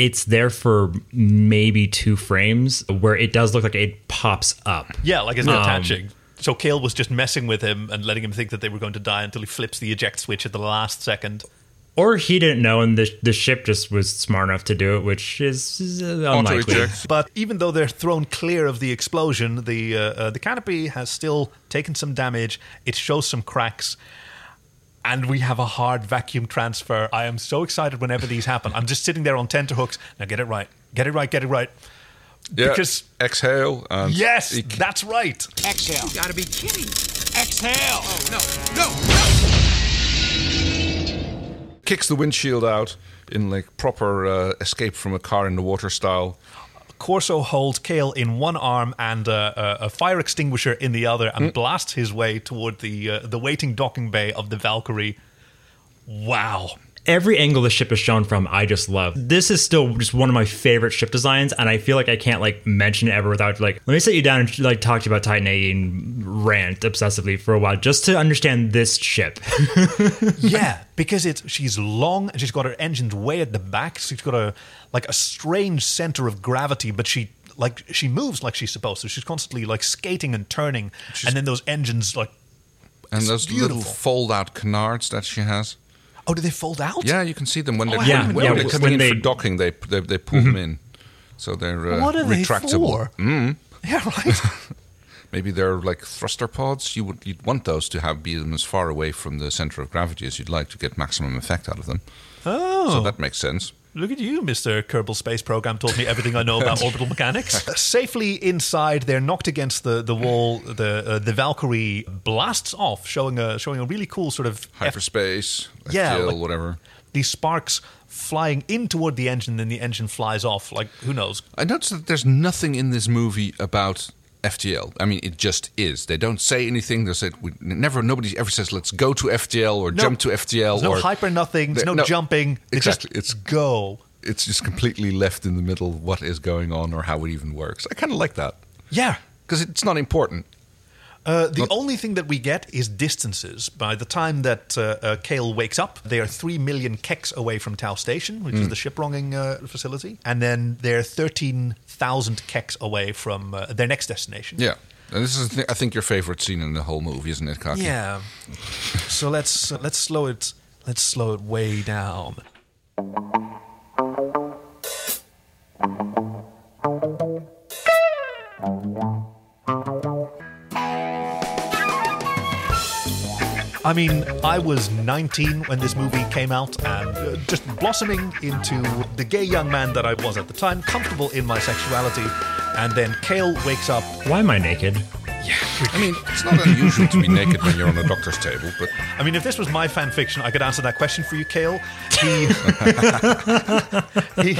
it's there for maybe two frames where it does look like it pops up Yeah, like it's Um, attaching. So Cale was just messing with him and letting him think that they were going to die until he flips the eject switch at the last second. or he didn't know and the, the ship just was smart enough to do it which is, is uh, unlikely. But even though they're thrown clear of the explosion, the uh, uh, the canopy has still taken some damage. It shows some cracks, and we have a hard vacuum transfer. I am so excited whenever these happen. I'm just sitting there on tenterhooks. Now get it right, get it right, get it right. Yeah, Because exhale and yes, e- that's right. Exhale. You gotta be kidding. Exhale. Oh, no, no, no! kicks the windshield out in like proper uh, escape from a car in the water style. Korso holds Cale in one arm and uh, a, a fire extinguisher in the other, and blasts his way toward the uh, the waiting docking bay of the Valkyrie. Wow. Every angle the ship is shown from i just love this is still just one of my favorite ship designs and i feel like i can't like mention it ever without like let me sit you down and like talk to you about titan A and rant obsessively for a while just to understand this ship yeah, because it's she's long and she's got her engines way at the back. So she's got a like a strange center of gravity, but she like she moves like she's supposed to. She's constantly like skating and turning, and then those engines like And those beautiful. little fold out canards that she has. Oh, do they fold out? Yeah, you can see them when Oh, they're, I Yeah, when, when yeah, they're when coming in for docking. They they, they pull them in, so they're uh, What are they retractable. for? Mm. Yeah, right. Maybe they're like thruster pods. You would you'd want those to have be them as far away from the center of gravity as you'd like to get maximum effect out of them. oh, So that makes sense. Look at you, Mr. Kerbal Space Program taught me everything I know about orbital mechanics. Safely inside, they're knocked against the, the wall. The uh, the Valkyrie blasts off, showing a showing a really cool sort of Hyperspace, Yeah, like- whatever. these sparks flying in toward the engine, then the engine flies off. Like who knows? I noticed that there's nothing in this movie about FTL. I mean, it just is. They don't say anything. They said we never. Nobody ever says let's go to FTL or No. jump to FTL. There's no hyper nothing. There's no, jumping. They Exactly. just it's go. it's just completely left in the middle. What is going on or how it even works? I kind of like that Yeah. because it's not important. Uh, the only thing that we get is distances. By the time that uh, uh, Cale wakes up, they are 3 million keks away from Tau Station, which is Mm. the ship wronging uh, facility. And then they're 13,000 keks away from uh, their next destination. Yeah. And this is, th- I think, your favorite scene in the whole movie, isn't it, Kaki? Yeah. so let's uh, let's slow it let's slow it way down. I mean, I was 19 when this movie came out and uh, just blossoming into the gay young man that I was at the time, comfortable in my sexuality. And then Cale wakes up. Why am I naked? I mean, it's not unusual to be naked when you're on a doctor's table, but I mean, if this was my fan fiction, I could answer that question for you, Cale. He he,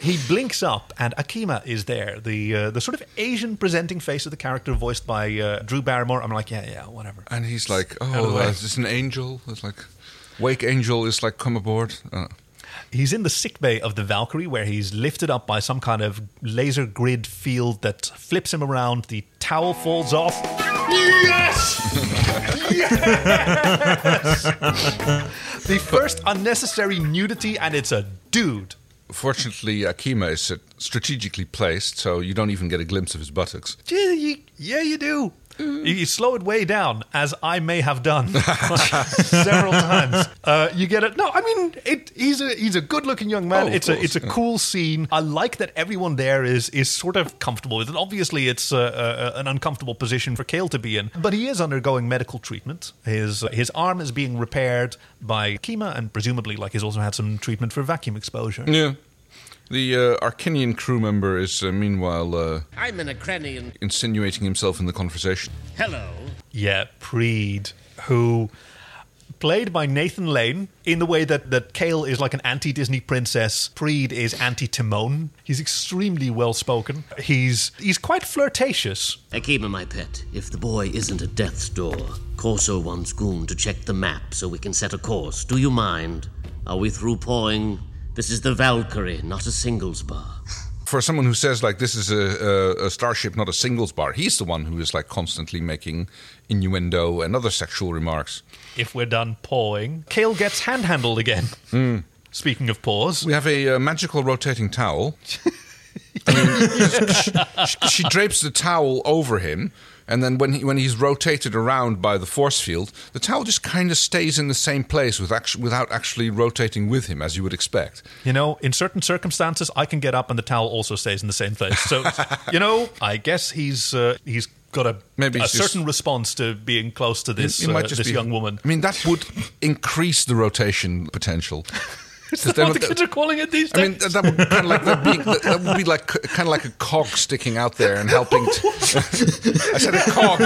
he blinks up, and Akima is there, the uh, the sort of Asian presenting face of the character, voiced by uh, Drew Barrymore. I'm like, yeah, yeah, whatever. and he's like, Out of the "Oh, way. uh, is this an angel?" It's like, "Wake angel is like come aboard." Uh, He's in the sickbay of the Valkyrie, where he's lifted up by some kind of laser grid field that flips him around. The towel falls off. Yes! yes! the first unnecessary nudity, and it's a dude. fortunately, Akima is strategically placed, so you don't even get a glimpse of his buttocks. Yeah, you, yeah, you do. You slow it way down, as I may have done several times. Uh, you get it. No, I mean, it, he's a he's a good looking young man. Oh, of it's a course, it's a yeah. cool scene. I like that everyone there is is sort of comfortable with it. Obviously, it's uh, uh, an uncomfortable position for Cale to be in, but he is undergoing medical treatment. His his arm is being repaired by Kima, and presumably, like he's also had some treatment for vacuum exposure. Yeah. The uh, Arcinian crew member is uh, meanwhile uh, I'm an Ukrainian. insinuating himself in the conversation. Hello. Yeah, Preed, who played by Nathan Lane in the way that, that Cale is like an anti Disney princess, Preed is anti Timon. He's extremely well spoken. He's he's quite flirtatious. Akima, my pet, if the boy isn't at death's door, Korso wants Gune to check the map so we can set a course. Do you mind? Are we through pawing? This is the Valkyrie, not a singles bar. For someone who says like this is a, a, a starship, not a singles bar, he's the one who is like constantly making innuendo and other sexual remarks. If we're done pawing, Cale gets handhandled again. Speaking of paws, We have a uh, magical rotating towel. I mean, she, she drapes the towel over him, and then when he, when he's rotated around by the force field, the towel just kind of stays in the same place with actu- without actually rotating with him, as you would expect. you know, in certain circumstances, I can get up and the towel also stays in the same place. So, you know, I guess he's uh, he's got a, Maybe a he's just- certain response to being close to this uh, might just this be- young woman. I mean, that would increase the rotation potential. Is that what the kids are calling it these days? I mean, that would kind of like that, being, that, that would be like kind of like a cog sticking out there and helping. To, I said a cog.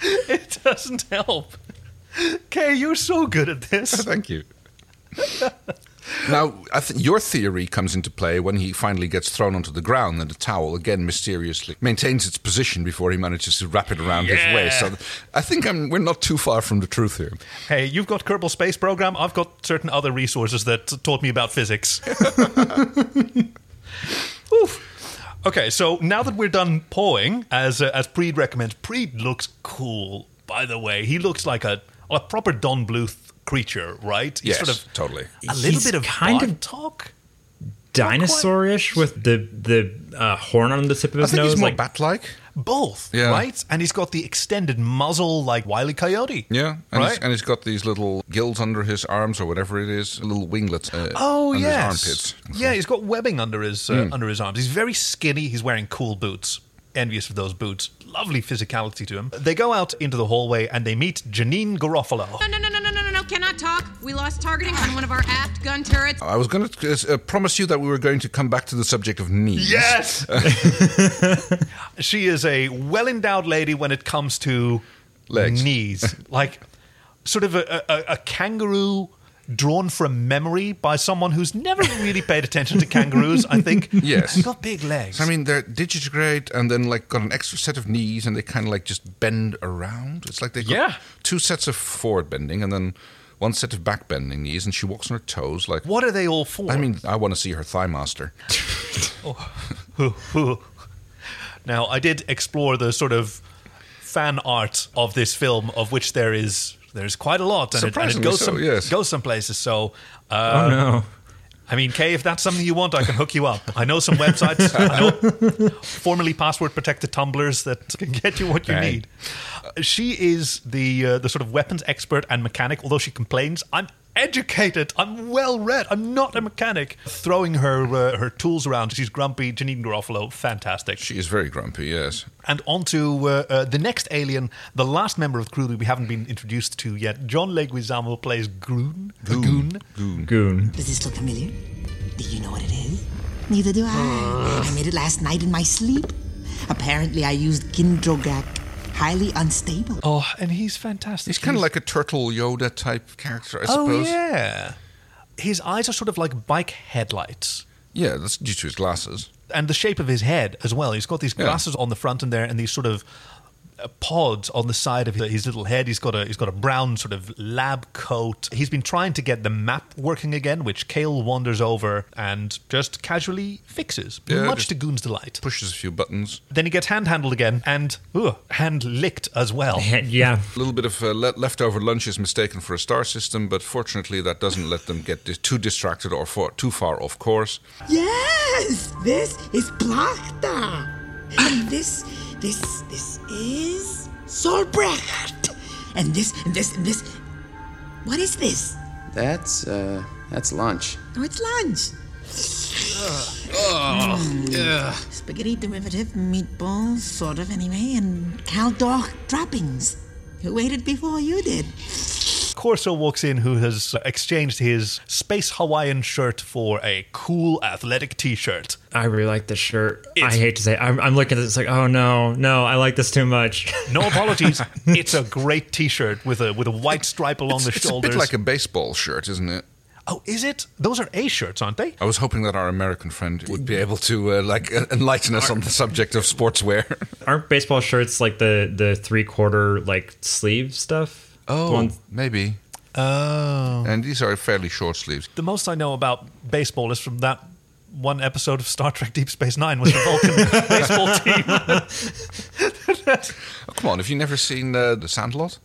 it doesn't help. Kay, you're so good at this. Thank you. Now, I think your theory comes into play when he finally gets thrown onto the ground and the towel again mysteriously maintains its position before he manages to wrap it around his waist. So I think I'm, we're not too far from the truth here. Hey, you've got Kerbal Space Program. I've got certain other resources that taught me about physics. Oof. Okay, so now that we're done pawing, as uh, as Preed recommends, Preed looks cool. By the way, he looks like a a proper Don Bluth creature, right? He's Yes, sort of totally. a little He's bit of kind butt of- talk. Dinosaurish with the the uh, horn on the tip of I his think nose. he's more like, bat-like. Both, Yeah. right? And he's got the extended muzzle like Wiley Coyote. Yeah, and, he's, right. and he's got these little gills under his arms or whatever it is, little winglets uh, Oh yes, his armpits. yeah. He's got webbing under his uh, Hmm. under his arms. He's very skinny. He's wearing cool boots. Envious of those boots. Lovely physicality to him. They go out into the hallway and they meet Janeane Garofalo. No, no, no, no, no, no, no. No. Cannot talk. We lost targeting on one of our aft gun turrets. I was going to uh, promise you that we were going to come back to the subject of knees. Yes! she is a well endowed lady when it comes to Legs. knees. like, sort of a, a, a kangaroo drawn from memory by someone who's never really paid attention to kangaroos, I think. Yes. They've got big legs. I mean, they're digitigrade and then like got an extra set of knees and they kind of like just bend around. It's like they got Yeah. two sets of forward bending and then one set of back bending knees, and she walks on her toes. Like what are they all for? I mean, I want to see her thigh master. Oh. Now, I did explore the sort of fan art of this film, of which there is there's quite a lot, and, it, and it goes so, some yes. goes some places. So, uh, Oh no. I mean, Kay, if that's something you want, I can hook you up. I know some websites, I know formerly password protected Tumblrs that can get you what you Right. need. She is the uh, the sort of weapons expert and mechanic. Although she complains, I'm educated, I'm well read, I'm not a mechanic. Throwing her uh, her tools around, she's grumpy. Janeane Garofalo, fantastic. She is very grumpy, yes. And on to uh, uh, the next alien, the last member of the crew that we haven't been introduced to yet. John Leguizamo plays Gune. Gune. Gune. Gune. Does this look familiar? Do you know what it is? Neither do I. I made it last night in my sleep. Apparently, I used Kindrogak. Highly unstable. Oh, and he's fantastic. He's kind of like a turtle Yoda type character, I oh, suppose. Oh, yeah. His eyes are sort of like bike headlights. Yeah, that's due to his glasses. And the shape of his head as well. He's got these Yeah. glasses on the front and there, and these sort of uh, pods on the side of his little head. He's got a he's got a brown sort of lab coat. He's been trying to get the map working again, which Cale wanders over and just casually fixes, Yeah, much to Gune's delight. Pushes a few buttons. Then he gets hand handled again and ooh, hand licked as well. yeah. A little bit of uh, le- leftover lunch is mistaken for a star system, but fortunately that doesn't let them get dis- too distracted or for- too far off course. Yes, this is Plachta. And this, this, this is Solbrecht. And this, and this, and this. What is this? That's, uh, that's lunch. Oh, it's lunch. Oh, yeah. Spaghetti derivative, meatballs, sort of anyway, and Caldor droppings. Who ate it before you did? Korso walks in, who has exchanged his space Hawaiian shirt for a cool athletic T-shirt. I really like this shirt. I hate to say, it. I'm, I'm looking at it, it's like, oh no, no, I like this too much. No apologies. it's a great T-shirt with a with a white stripe along It's, the it's a shoulders. bit like a baseball shirt, isn't it? oh, is it? Those are A shirts, aren't they? I was hoping that our American friend would be able to uh, like uh, enlighten us on the subject of sportswear. Aren't baseball shirts like the the three quarter like sleeve stuff? Oh, The ones- maybe. Oh. And these are fairly short sleeves. The most I know about baseball is from that one episode of Star Trek Deep Space Nine with the Vulcan baseball team. Oh, come on, have you never seen uh, the Sandlot?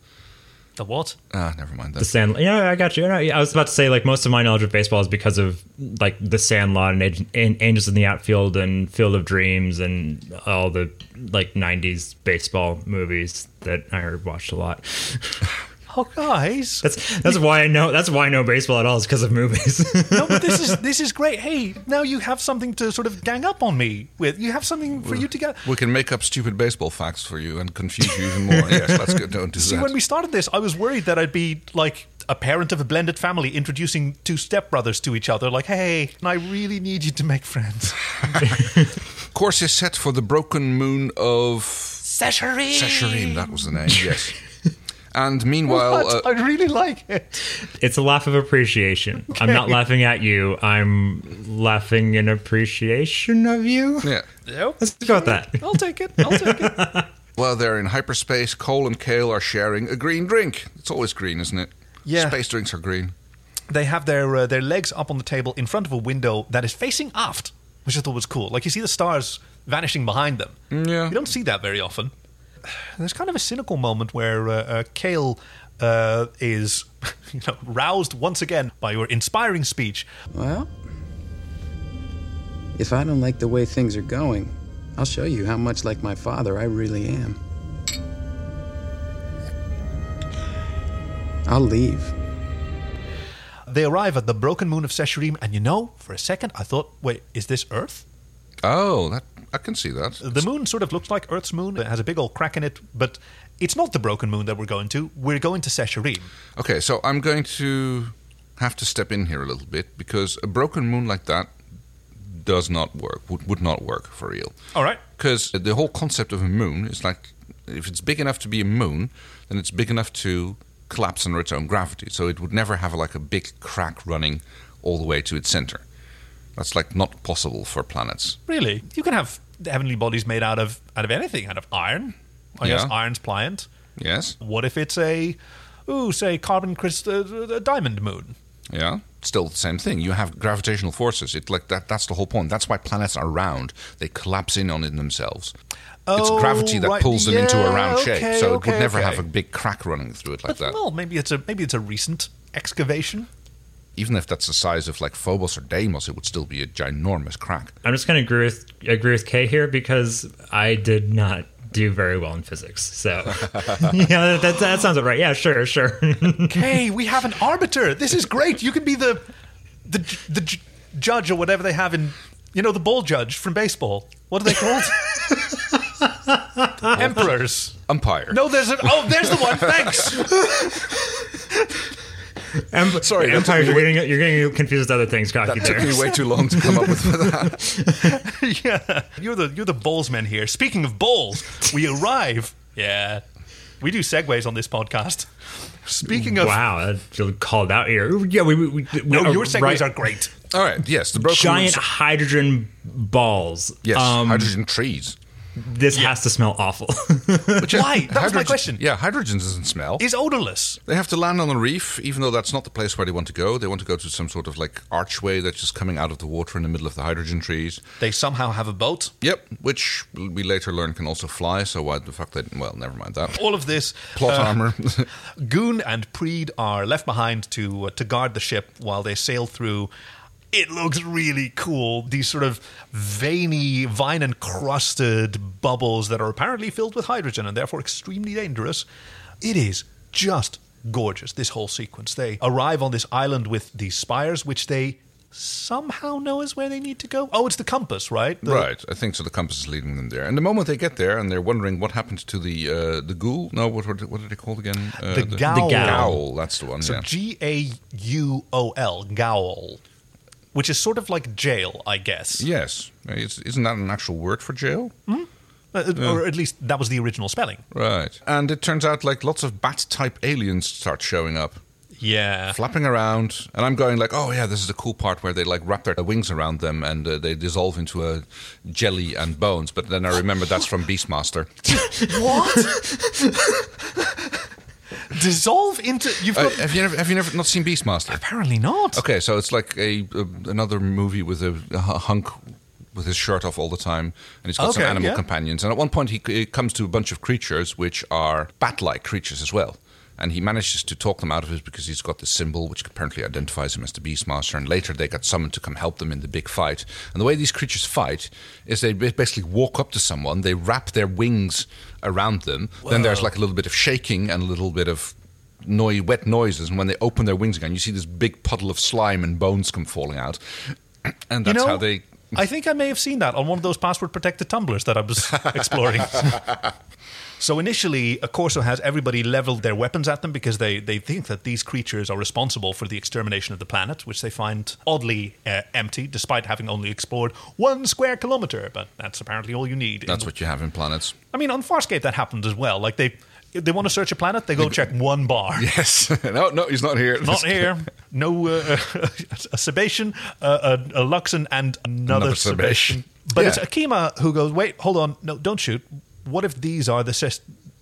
The what? Ah, never mind that. The Sand. Yeah, I got you. I was about to say like most of my knowledge of baseball is because of like the Sandlot and, and Angels in the Outfield and Field of Dreams and all the like '90s baseball movies that I watched a lot. Oh, guys. That's that's why I know that's why I know baseball at all is because of movies. no, but this is this is great. Hey, now you have something to sort of gang up on me with. You have something for you to get. We can make up stupid baseball facts for you and confuse you even more. yes, let's go. Don't do See, that. when we started this, I was worried that I'd be like a parent of a blended family introducing two stepbrothers to each other. Like, hey, I really need you to make friends. Course is set for the broken moon of Sesharrim. Sesharrim. That was the name. Yes. And meanwhile, uh, I really like it. it's a laugh of appreciation. I'm not laughing at you. I'm laughing in appreciation of you. yeah. Yep. Let's go with that. I'll take it. I'll take it. While they're in hyperspace, Cole and Cale are sharing a green drink. It's always green, isn't it? Yeah. Space drinks are green. They have their uh, their legs up on the table in front of a window that is facing aft, which I thought was cool. Like you see the stars vanishing behind them. Yeah. You don't see that very often. There's kind of a cynical moment where uh, uh, Cale uh, is, you know, roused once again by your inspiring speech. Well, if I don't like the way things are going, I'll show you how much like my father I really am. I'll leave. They arrive at the broken moon of Sesharrim, and you know, for a second, I thought, wait, is this Earth? Oh, that I can see that. The moon sort of looks like Earth's moon. It has a big old crack in it, but it's not the broken moon that we're going to. We're going to Sesharrim. Okay, so I'm going to have to step in here a little bit because a broken moon like that does not work. Would, would not work for real. All right. Because the whole concept of a moon is like if it's big enough to be a moon, then it's big enough to collapse under its own gravity. So it would never have like a big crack running all the way to its center. That's like not possible for planets. Really? You can have heavenly bodies made out of out of anything, out of iron. I guess iron's pliant. Yes. What if it's a, ooh, say carbon crystal, uh, diamond moon? Yeah. Still the same thing. You have gravitational forces. It like that. That's the whole point. That's why planets are round. They collapse in on it themselves. it's Oh, gravity that right. pulls them into a round okay, shape. So it would never okay. have a big crack running through it like But, that. well, maybe it's a maybe it's a recent excavation. Even if that's the size of like Phobos or Deimos, it would still be a ginormous crack. I'm just going to agree with agree with Kay here because I did not do very well in physics. So yeah, that, that sounds right. Yeah, sure, sure. Okay, we have an arbiter. This is great. You can be the the the ju- judge or whatever they have in you know the ball judge from baseball. What are they called? Emperors. Umpire. No, there's an. oh, there's the one. Thanks. Em- Sorry, that empires. took You're getting you're getting confused with other things, cocky That took bears. me way too long to come up with that. yeah, you're the you're the bowlsman here. Speaking of bowls, we arrive. Yeah, we do segues on this podcast. Speaking of wow, that you called out here. Yeah, we, we, we no, we- your segues right. are great. All right. Yes, the broken giant moons- hydrogen balls. Yes, Um, hydrogen trees. This has to smell awful. Which is- Why? That was my hydrogen- question. Yeah, hydrogen doesn't smell. Is odorless. They have to land on a reef, even though that's not the place where they want to go. They want to go to some sort of like archway that's just coming out of the water in the middle of the hydrogen trees. They somehow have a boat. Yep, which we later learn can also fly. So why the fuck they? Well, never mind that. All of this Plot uh, armor. Gune and Preed are left behind to uh, to guard the ship while they sail through. It looks really cool. These sort of veiny, vine encrusted bubbles that are apparently filled with hydrogen and therefore extremely dangerous. It is just gorgeous. This whole sequence. They arrive on this island with these spires, which they somehow know is where they need to go. Oh, it's the compass, right? The- right, I think so. The compass is leading them there, and the moment they get there, and they're wondering what happened to the uh, the ghoul. No, what what are they called again? Uh, The Gowl. The Gowl, That's the one. So. G A U O L, Gowl, which is sort of like jail, I guess. yes, It's- isn't that an actual word for jail? Uh, Yeah. Or at least that was the original spelling. Right, and it turns out like lots of bat type aliens start showing up. Yeah. flapping around, and I'm going like, "Oh yeah, this is the cool part where they like wrap their wings around them and uh, they dissolve into a jelly and bones." But then I remember that's from Beastmaster. What? Dissolve into. You've Uh, got. have you never have you never not seen Beastmaster? Apparently not. Okay, so it's like a, a another movie with a, a hunk with his shirt off all the time, and he's got some animal yeah. companions. And at one point, he, he comes to a bunch of creatures which are bat-like creatures as well. And he manages to talk them out of it because he's got this symbol which apparently identifies him as the Beastmaster. And later they get summoned to come help them in the big fight. And the way these creatures fight is they basically walk up to someone, they wrap their wings around them. Then there's like a little bit of shaking and a little bit of noi- wet noises. And when they open their wings again, you see this big puddle of slime and bones come falling out. And You that's know, how they. I think I may have seen that on one of those password protected Tumblrs that I was exploring. so initially, a Korso has everybody leveled their weapons at them because they, they think that these creatures are responsible for the extermination of the planet, which they find oddly uh, empty, despite having only explored one square kilometer. But that's apparently all you need. That's what you have in planets. I mean, on Farscape that happened as well. Like they they want to search a planet, they go check one bar. Yes. no, no, he's not here. Not here. No uh, a Sebation, uh, a, a Luxon, and another, Another. Sebation. But Yeah. it's Akima who goes, wait, hold on, no, don't shoot. What if these are the ses-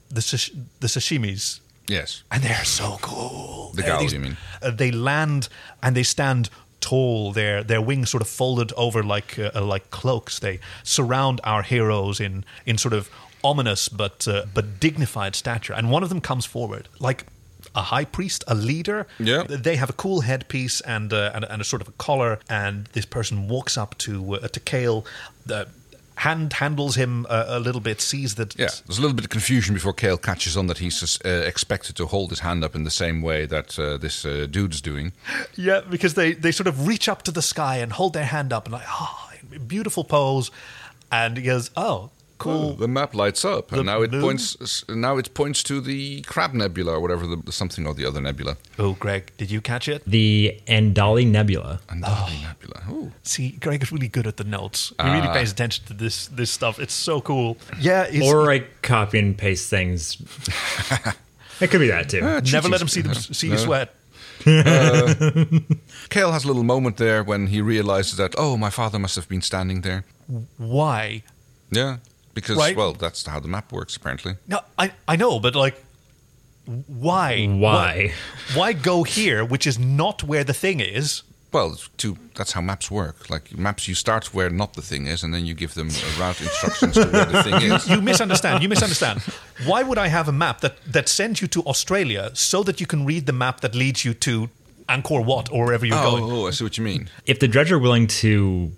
the sash- the sashimis? Yes. And they're so cool. The They're these- you mean? uh, they land and they stand tall. Their their wings sort of folded over like uh, uh, like cloaks. They surround our heroes in in sort of ominous but uh, but dignified stature. And one of them comes forward like. A high priest, a leader. Yeah. they have a cool headpiece and uh, and, and a sort of a collar. And this person walks up to uh, to Kale, the hand handles him a, a little bit, sees that Yeah, there's a little bit of confusion before Cale catches on that he's uh, expected to hold his hand up in the same way that uh, this uh, dude's doing. Yeah, because they, they sort of reach up to the sky and hold their hand up and like, oh, beautiful pose. and he goes, "Oh, cool." The map lights up, and now it moon- points. Now it points to the Crab Nebula or whatever the something or the other nebula. Oh, Greg, did you catch it? The Andali Nebula. Andali Nebula. Ooh. See, Greg is really good at the notes. He Ah. really pays attention to this this stuff. It's so cool. Yeah, he's, Or I copy and paste things. it could be that too. Ah, never let him see them see you No. sweat. Cale has a little moment there when he realizes that oh, my father must have been standing there. Why? Yeah, because Right. well, that's how the map works apparently. No, I I know, but like, why? Why? Why go here, which is not where the thing is? Well, to that's how maps work. Like maps, you start where not the thing is, and then you give them route instructions to where the thing is. You misunderstand. You misunderstand. Why would I have a map that that sends you to Australia so that you can read the map that leads you to Angkor Wat or wherever you're oh, going? oh, I see what you mean. If the Drej are willing to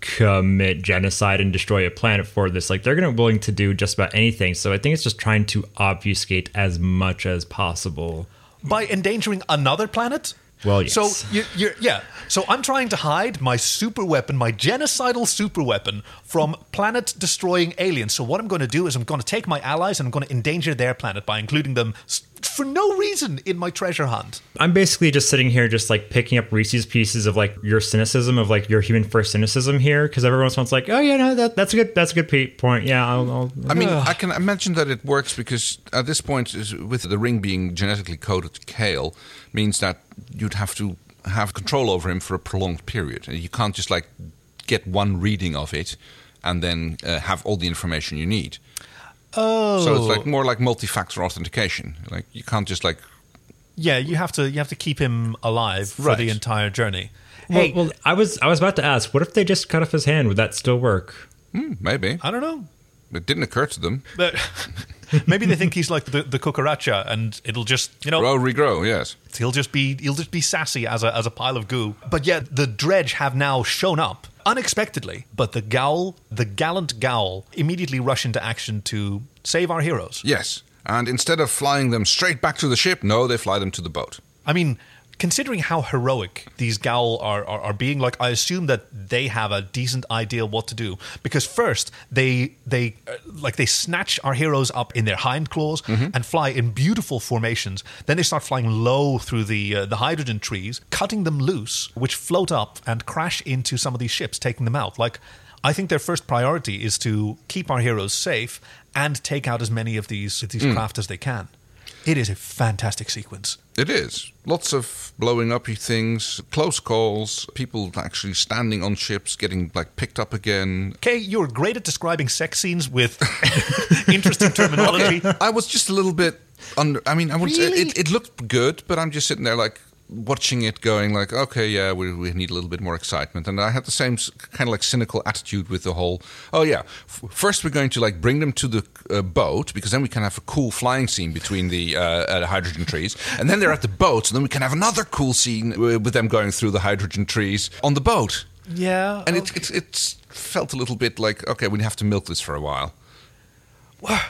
commit genocide and destroy a planet for this, like they're gonna willing to do just about anything. So I think it's just trying to obfuscate as much as possible. By endangering another planet? Well, yes. So you, you're yeah. So I'm trying to hide my super weapon, my genocidal super weapon, from planet destroying aliens. So what I'm going to do is I'm going to take my allies and I'm going to endanger their planet by including them for no reason in my treasure hunt. I'm basically just sitting here, just like picking up Reese's pieces of like your cynicism of like your human first cynicism here, because everyone's once in a while it's like, oh yeah, no, that, that's a good, that's a good point. Yeah, I'll, I'll I mean, I can imagine that it works because at this point, with the ring being genetically coded to Cale, means that you'd have to have control over him for a prolonged period. And You can't just like get one reading of it and then uh, have all the information you need. Oh, So it's like more like multi-factor authentication. Like you can't just like yeah, you have to you have to keep him alive for the entire journey. Well, Hey, well, I was, I was about to ask, what if they just cut off his hand? Would that still work? hmm, maybe I don't know. it didn't occur to them. But maybe they think he's like the, the cucaracha, and it'll just you know Grow, regrow. Yes. He'll just be he'll just be sassy as a as a pile of goo. But yeah, the Drej have now shown up unexpectedly. But the Gowl, the gallant Gowl, immediately rush into action to save our heroes. Yes. And instead of flying them straight back to the ship, no, they fly them to the boat. I mean, considering how heroic these Gowl are, are, are being, like I assume that they have a decent idea what to do. Because first they they uh, like they snatch our heroes up in their hind claws and fly in beautiful formations. Then they start flying low through the uh, the hydrogen trees, cutting them loose, which float up and crash into some of these ships, taking them out. Like. I think their first priority is to keep our heroes safe and take out as many of these these craft as they can. It is a fantastic sequence. It is. Lots of blowing up things, close calls, people actually standing on ships, getting like picked up again. Kay, you're great at describing sex scenes with interesting terminology. I was just a little bit under. I mean, I would Really? it, it looked good, but I'm just sitting there like watching it, going like, okay, yeah, we, we need a little bit more excitement. And I had the same kind of like cynical attitude with the whole. Oh yeah, f- first we're going to like bring them to the uh, boat because then we can have a cool flying scene between the uh, uh, hydrogen trees, and then they're at the boat, so then we can have another cool scene uh, with them going through the hydrogen trees on the boat. Yeah. And it, it, it felt a little bit like, okay, we have to milk this for a while. Well,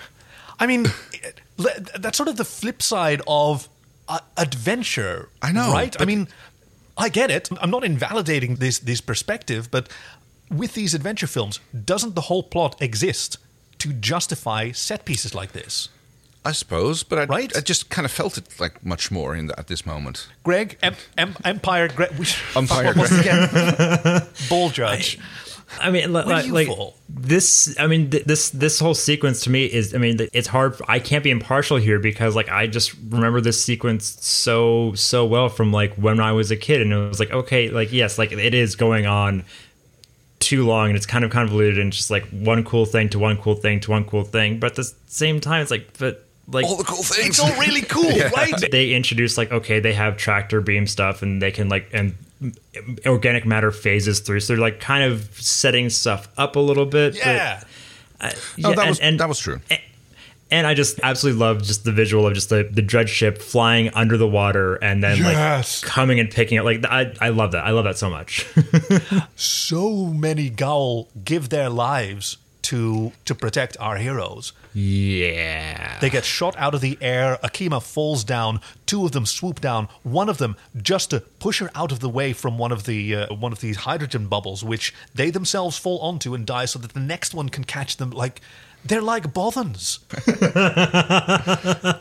I mean, that's sort of the flip side of uh, adventure. I know, right? I mean, I get it. I'm not invalidating this this perspective, but with these adventure films, doesn't the whole plot exist to justify set pieces like this? I suppose, but I, Right? I just kind of felt it like much more in the, at this moment. Greg, em, em, Empire, Greg, we, Umpire fuck, what was it again? Ball judge. I mean, li- Where like, like this. I mean, th- this this whole sequence to me is. I mean, it's hard. I can't be impartial here because like I just remember this sequence so so well from like when I was a kid, and it was like okay, like yes, like it is going on too long and it's kind of convoluted and just like one cool thing to one cool thing to one cool thing, but at the same time, it's like but. Like All the cool things. It's all really cool, right? they introduce like okay they have tractor beam stuff and they can like and organic matter phases through so they're like kind of setting stuff up a little bit but, Yeah. uh, Oh, yeah, that and, was and, that was true. and I just absolutely love just the visual of just the, the Drej ship flying under the water and then Yes. like coming and picking it like I, I love that I love that so much so many Gowl give their lives to to protect our heroes. Yeah. They get shot out of the air. Akima falls down. Two of them swoop down. One of them just to push her out of the way from one of the uh, one of these hydrogen bubbles, which they themselves fall onto and die, so that the next one can catch them. Like they're like bothans.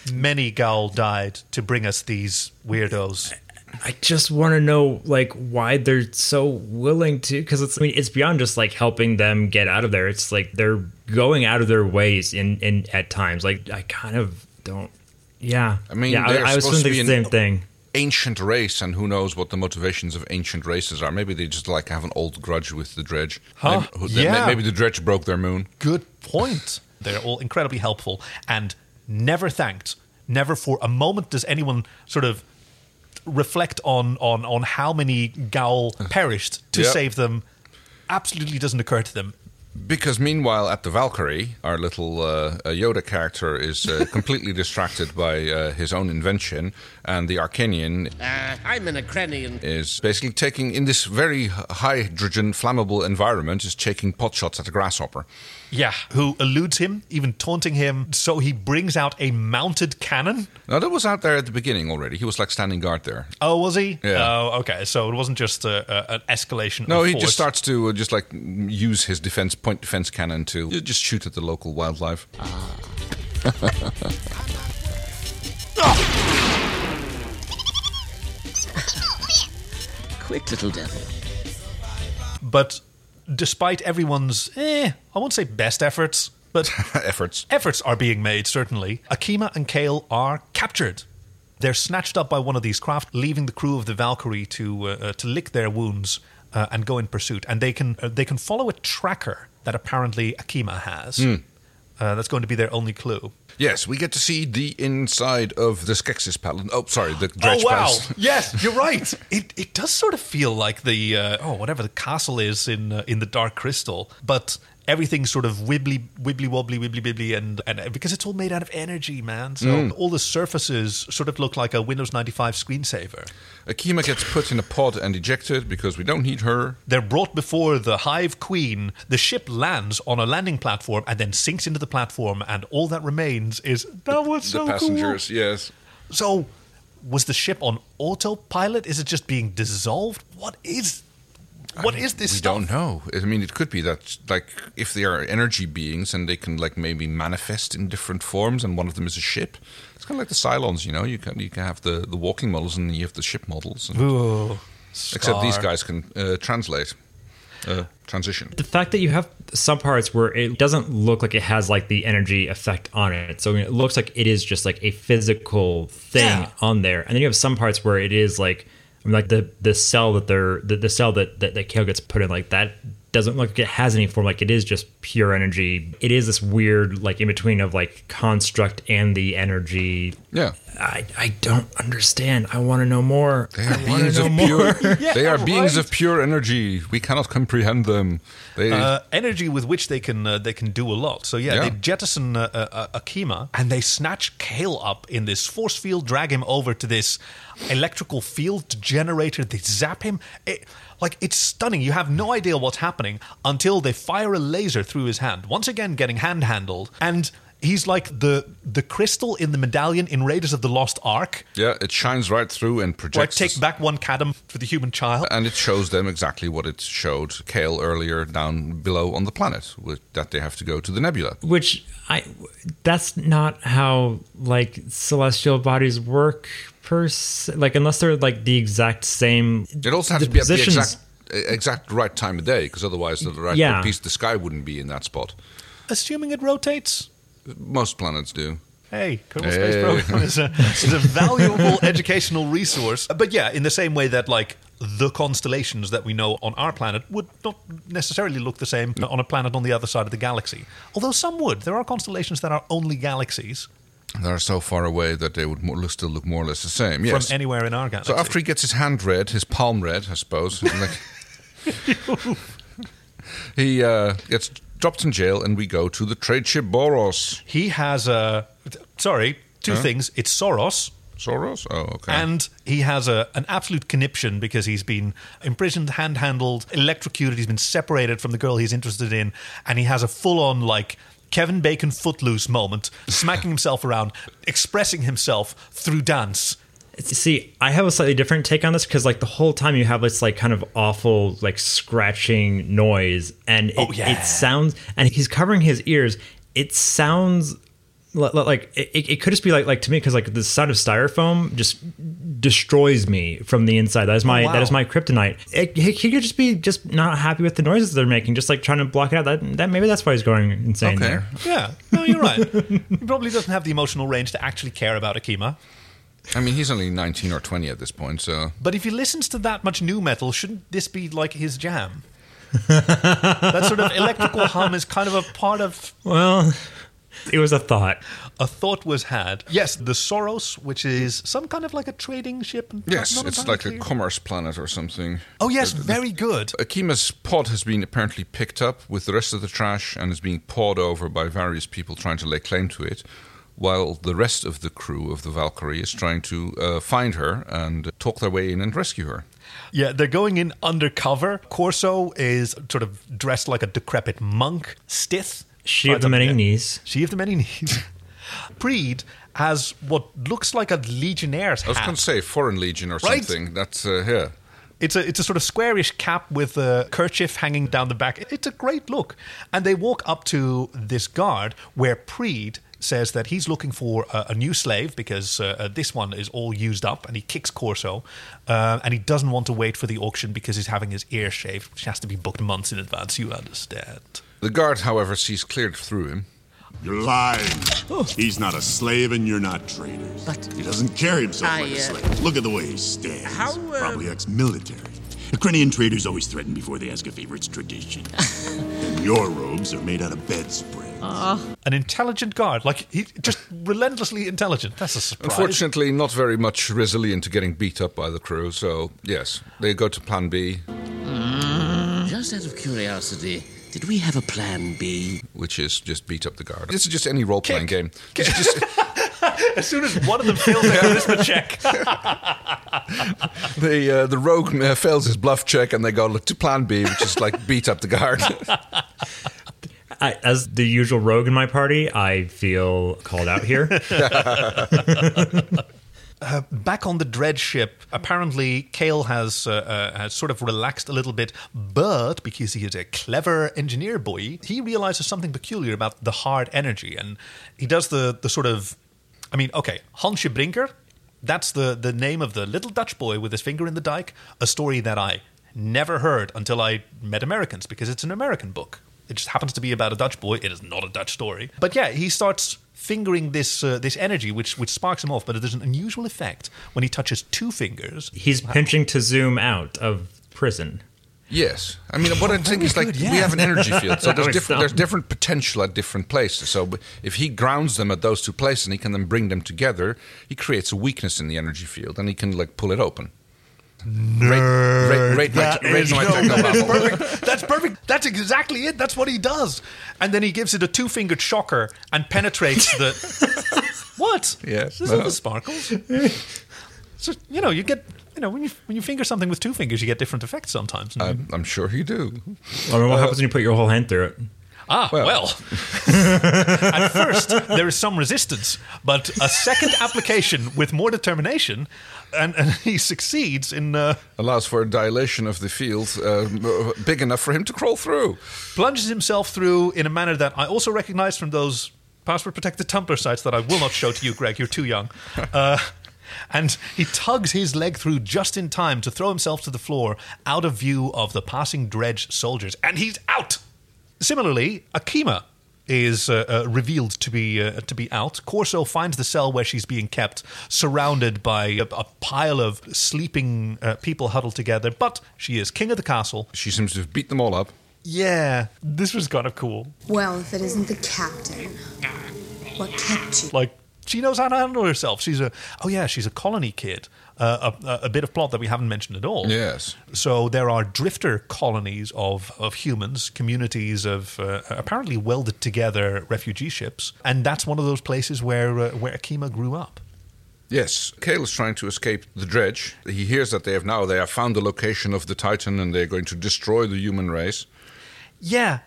Many Gaul died to bring us these weirdos. I just want to know like why they're so willing to because it's I mean it's beyond just like helping them get out of there. It's like they're going out of their ways in in at times. Like I kind of don't. Yeah, I mean, yeah, I, I was supposed to thinking be the an same thing. Ancient race, and who knows what the motivations of ancient races are? Maybe they just like have an old grudge with the Drej. Huh? Maybe, who- Yeah. maybe the Drej broke their moon. Good point. They're all incredibly helpful and never thanked. Never for a moment does anyone sort of reflect on on on how many Gaul perished to Yeah. save them. Absolutely doesn't occur to them. Because meanwhile, at the Valkyrie, our little uh, uh, Yoda character is uh, completely distracted by uh, his own invention, and the Arcanian Uh, I'm an Akrennian. is basically taking, in this very hydrogen flammable environment, is taking pot shots at a grasshopper. Yeah, who eludes him, even taunting him. So he brings out a mounted cannon. Now, that was out there at the beginning already. He was like standing guard there. Oh, was he? Yeah. Oh, okay. So it wasn't just a, a, an escalation. No, of he force. just starts to uh, just like use his defense point defense cannon to just shoot at the local wildlife. Ah. Quick little devil. But despite everyone's, eh, I won't say best efforts, but efforts. efforts are being made, certainly. Akima and Cale are captured. They're snatched up by one of these craft, leaving the crew of the Valkyrie to uh, uh, to lick their wounds uh, and go in pursuit. And they can uh, they can follow a tracker that apparently Akima has. Hmm. Uh, that's going to be their only clue. Yes, we get to see the inside of the Skeksis Palace. Oh, sorry, the Drej oh wow! Palace. yes, you're right. It it does sort of feel like the uh, oh whatever the castle is in uh, in the Dark Crystal, but everything's sort of wibbly wibbly wobbly wibbly wibbly and and because it's all made out of energy, man. So Mm. all the surfaces sort of look like a Windows 95 screensaver. Akima gets put in a pod and ejected because we don't need her. They're brought before the Hive Queen. The ship lands on a landing platform and then sinks into the platform, and all that remains is that was so the passengers, cool. yes. So, was the ship on autopilot? Is it just being dissolved? What is what is this We stuff? don't know. I mean, it could be that, like, if they are energy beings and they can, like, maybe manifest in different forms, and one of them is a ship. It's kind of like the Cylons, you know. You can you can have the, the walking models and you have the ship models. And, Ooh, except these guys can uh, translate, uh, transition. The fact that you have some parts where it doesn't look like it has like the energy effect on it, so it looks like it is just like a physical thing Yeah. on there, and then you have some parts where it is like, I mean, like the the cell that they're the, the cell that, that that Cale gets put in, like that doesn't look like it has any form. Like it is just pure energy. It is this weird like in between of like construct and the energy. Yeah. I I don't understand. I want to know more. They are I wanna beings know of more. pure. they are beings of pure energy. We cannot comprehend them. They, Uh, energy with which they can uh, they can do a lot. So yeah, Yeah. they jettison uh, uh, uh, Akima and they snatch Cale up in this force field, drag him over to this electrical field generator. They zap him. It, like it's stunning. You have no idea what's happening until they fire a laser through his hand. Once again, getting hand handled and. He's like the the crystal in the medallion in Raiders of the Lost Ark. yeah, it shines right through and Where I projects. take back one kadam for the human child. and it shows them exactly what it showed Cale earlier down below on the planet, with, that they have to go to the nebula. which I that's not how like celestial bodies work per se. Like unless they're like the exact same. It also has to be at the exact, eh, exact right time of day, because otherwise the right Yeah. piece of the sky wouldn't be in that spot. Assuming it rotates. Most planets do. Hey, Kerbal Hey. Space Program is a, is a valuable educational resource. But yeah, in the same way that like the constellations that we know on our planet would not necessarily look the same on a planet on the other side of the galaxy. Although some would. There are constellations that are only galaxies They're so far away that they would more, still look more or less the same. Yes. from anywhere in our galaxy. so after he gets his hand red, his palm red, I suppose, like, he uh, gets dropped in jail, and we go to the trade ship Boros. he has a sorry, two Huh? things. It's Soros. Soros? Oh, okay. And he has a, an absolute conniption because he's been imprisoned, hand handled, electrocuted. He's been separated from the girl he's interested in. And he has a full on, like, Kevin Bacon footloose moment, smacking himself around, expressing himself through dance. See, I have a slightly different take on this because, like, the whole time you have this like kind of awful like scratching noise, and it, Oh, yeah. it sounds, and he's covering his ears. It sounds like it, it could just be like like to me because like the sound of styrofoam just destroys me from the inside. That is oh, my Oh, wow. that is my kryptonite. It, he, he could just be just not happy with the noises they're making, just like trying to block it out. That that maybe that's why he's going insane Okay. there. Yeah, no, you're right. he probably doesn't have the emotional range to actually care about Akima. I mean, he's only 19 or 20 at this point, so. But if he listens to that much nu metal, shouldn't this be like his jam? that sort of electrical hum is kind of a part of. Well, it was a thought. A thought was had. Yes, the Soros, which is some kind of like a trading ship. Yes, not it's like a clear. commerce planet or something. Oh yes, The- the- very good. Akima's pod has been apparently picked up with the rest of the trash and is being pawed over by various people trying to lay claim to it, while the rest of the crew of the Valkyrie is trying to uh, find her and talk their way in and rescue her. Yeah, they're going in undercover. Korso is sort of dressed like a decrepit monk. Stith. She of the many knees. She of the many knees. Preed has what looks like a legionnaire's I was hat. going to say Foreign Legion or Right. something. That's, uh, yeah. It's a it's a sort of squarish cap with a kerchief hanging down the back. It's a great look. And they walk up to this guard where Preed says that he's looking for a, a new slave because uh, uh, this one is all used up, and he kicks Korso, uh, and he doesn't want to wait for the auction because he's having his ear shaved, which has to be booked months in advance. You understand? The guard, however, sees cleared through him. You're lying. He's not a slave and you're not traitors. But he doesn't carry himself I, like a uh, slave. Look at the way he stands. How, uh, Probably ex-military. Ukrainian traders always threaten before they ask a favor. It's tradition. and your robes are made out of bedspread. An intelligent guard, like he just relentlessly intelligent. That's a surprise. Unfortunately, not very much resilient to getting beat up by the crew, so yes, they go to plan B, Just out of curiosity, did we have a plan B? which is just beat up the guard. This is just any role playing game. as soon as one of them fails their charisma check, The uh, the rogue uh, fails his bluff check, and they go to plan B, which is like beat up the guard. I, as the usual rogue in my party, I feel called out here. Uh, back on the Drej ship, apparently Cale has uh, uh, has sort of relaxed a little bit, but because he is a clever engineer boy, he realizes something peculiar about the hard energy, and he does the the sort of, I mean, okay, Hansje Brinker, that's the the name of the little Dutch boy with his finger in the dike, a story that I never heard until I met Americans because it's an American book. It just happens to be about a Dutch boy. It is not a Dutch story, but yeah, he starts fingering this uh, this energy, which which sparks him off. But there's an unusual effect when he touches two fingers. He's pinching to zoom out of prison. Yes, I mean what I think is like good, yeah. we have an energy field, so there's different there's different potential at different places. So if he grounds them at those two places and he can then bring them together, he creates a weakness in the energy field and he can like pull it open. Rate, rate, rate, That my, rate is- my no, that is perfect. That's perfect. That's exactly it. That's what he does. And then he gives it a two fingered shocker and penetrates the. what? Yes. This is the sparkles. so you know you get you know when you when you finger something with two fingers you get different effects sometimes. I'm, I'm sure you do. I mean, what happens when you put your whole hand through it? Ah, well. well. At first, there is some resistance, but a second application with more determination, and, and he succeeds in uh, Allows for a dilation of the field uh, big enough for him to crawl through. plunges himself through in a manner that I also recognize from those password protected Tumblr sites that I will not show to you, Greg. You're too young. Uh, and he tugs his leg through just in time to throw himself to the floor out of view of the passing Drej soldiers. And he's out! Similarly, Akima is uh, uh, revealed to be uh, to be out. Korso finds the cell where she's being kept, surrounded by a, a pile of sleeping uh, people huddled together. But she is king of the castle. She seems to have beat them all up. Yeah, this was kind of cool. Well, if it isn't the captain, what kept you? Like she knows how to handle herself. She's a oh yeah, she's a colony kid. Uh, a, a bit of plot that we haven't mentioned at all. Yes. So there are drifter colonies of, of humans, communities of uh, apparently welded together refugee ships, and that's one of those places where uh, where Akima grew up. Yes, Cale is trying to escape the Drej. He hears that they have now they have found the location of the Titan and they're going to destroy the human race. Yeah,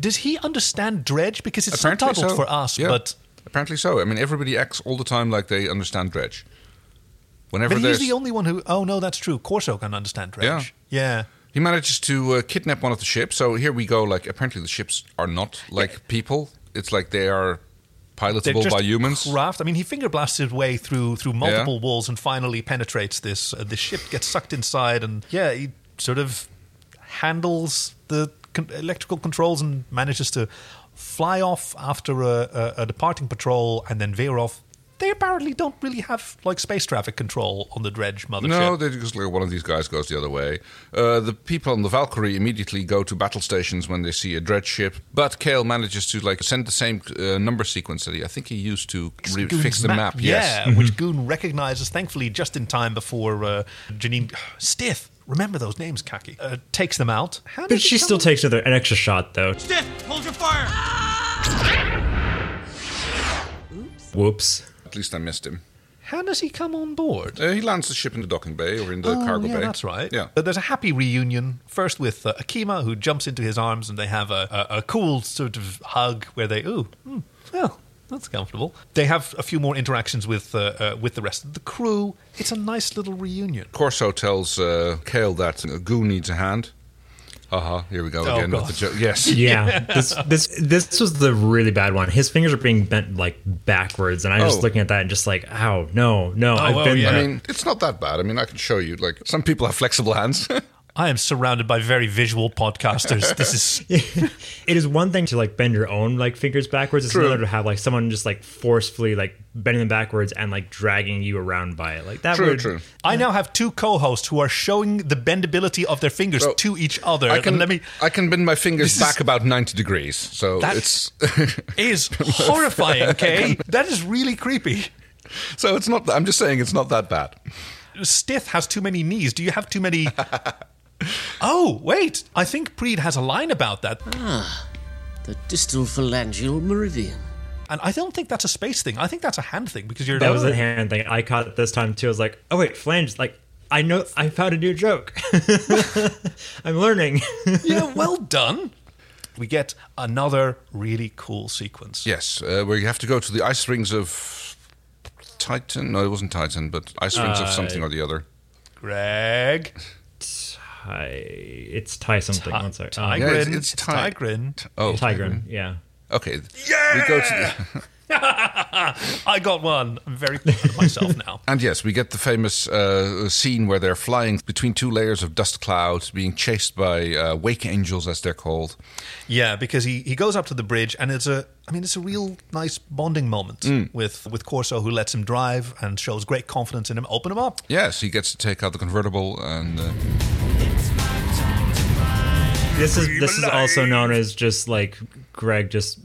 Does he understand Drej? Because it's Apparently subtitled so. for us, Yeah. but apparently so. I mean, everybody acts all the time like they understand Drej. Whenever but he's the only one who. Oh no, that's true. Korso can understand Drej. Yeah. He manages to uh, kidnap one of the ships. So here we go. Like apparently the ships are not like people. It's like they are pilotable by humans. Craft. I mean, he finger blasts his way through through multiple Yeah. walls and finally penetrates this. Uh, the ship gets sucked inside, and yeah, he sort of handles the con- electrical controls and manages to fly off after a, a, a departing patrol and then veer off. They apparently don't really have like space traffic control on the Drej mothership. No, they just like one of these guys goes the other way. Uh, the people on the Valkyrie immediately go to battle stations when they see a Drej ship, but Cale manages to like send the same uh, number sequence that he I think he used to re- fix the map. yes, Yeah, which Gune recognizes, thankfully, just in time before uh, Janeane Stith. Remember those names, Kaki. Uh, takes them out. How But she still takes another an extra shot though. Stith, hold your fire! Oops. Whoops. At least I missed him. How does he come on board? Uh, he lands the ship in the docking bay or in the oh, cargo yeah, bay. that's right. Yeah. But there's a happy reunion. First with uh, Akima, who jumps into his arms, and they have a, a, a cool sort of hug where they, ooh, hmm, well, that's comfortable. They have a few more interactions with uh, uh, with the rest of the crew. It's a nice little reunion. Korso tells uh, Cale that uh, Gune needs a hand. Haha, here we go Oh, again with the joke. Yes. Yeah, this this this was the really bad one. His fingers are being bent like backwards, and I was Oh. looking at that and just like, ow, no, no, I've oh, been yeah. I mean, it's not that bad. I mean, I can show you. Like, some people have flexible hands. I am surrounded by very visual podcasters. this is it is one thing to like bend your own like fingers backwards. It's True. another to have like someone just like forcefully like bending them backwards and like dragging you around by it. Like that true, would true. I now have two co-hosts who are showing the bendability of their fingers Well, to each other. I can and let me I can bend my fingers This is- back about ninety degrees. So That- it's is horrifying, Okay, That is really creepy. so it's not. I'm just saying it's not that bad. Stith has too many knees. Do you have too many? Oh, wait. I think Preed has a line about that. Ah, the distal phalangeal meridian. And I don't think that's a space thing. I think that's a hand thing because you're. that was a hand thing. I caught it this time too. I was like, oh wait, flange. Like I know I found a new joke. I'm learning. yeah, well done. We get another really cool sequence. Yes, uh, where you have to go to the ice rings of Titan. No, it wasn't Titan, but ice rings of Uh, something or the other. Greg. Ty, it's Ty something. Ty- One sec. Tigrin. Yeah, it's- it's it's Ty- Tigrin. Oh, Tigrin. Yeah. Okay, we go to the, I got one. I'm very proud of myself now. and yes, we get the famous uh, scene where they're flying between two layers of dust clouds, being chased by uh, wake angels, as they're called. Yeah, because he, he goes up to the bridge and it's a I mean it's a real nice bonding moment Mm. with with Korso who lets him drive and shows great confidence in him. Open him up. Yes, he gets to take out the convertible, and uh, This is this is also known as just like Greg just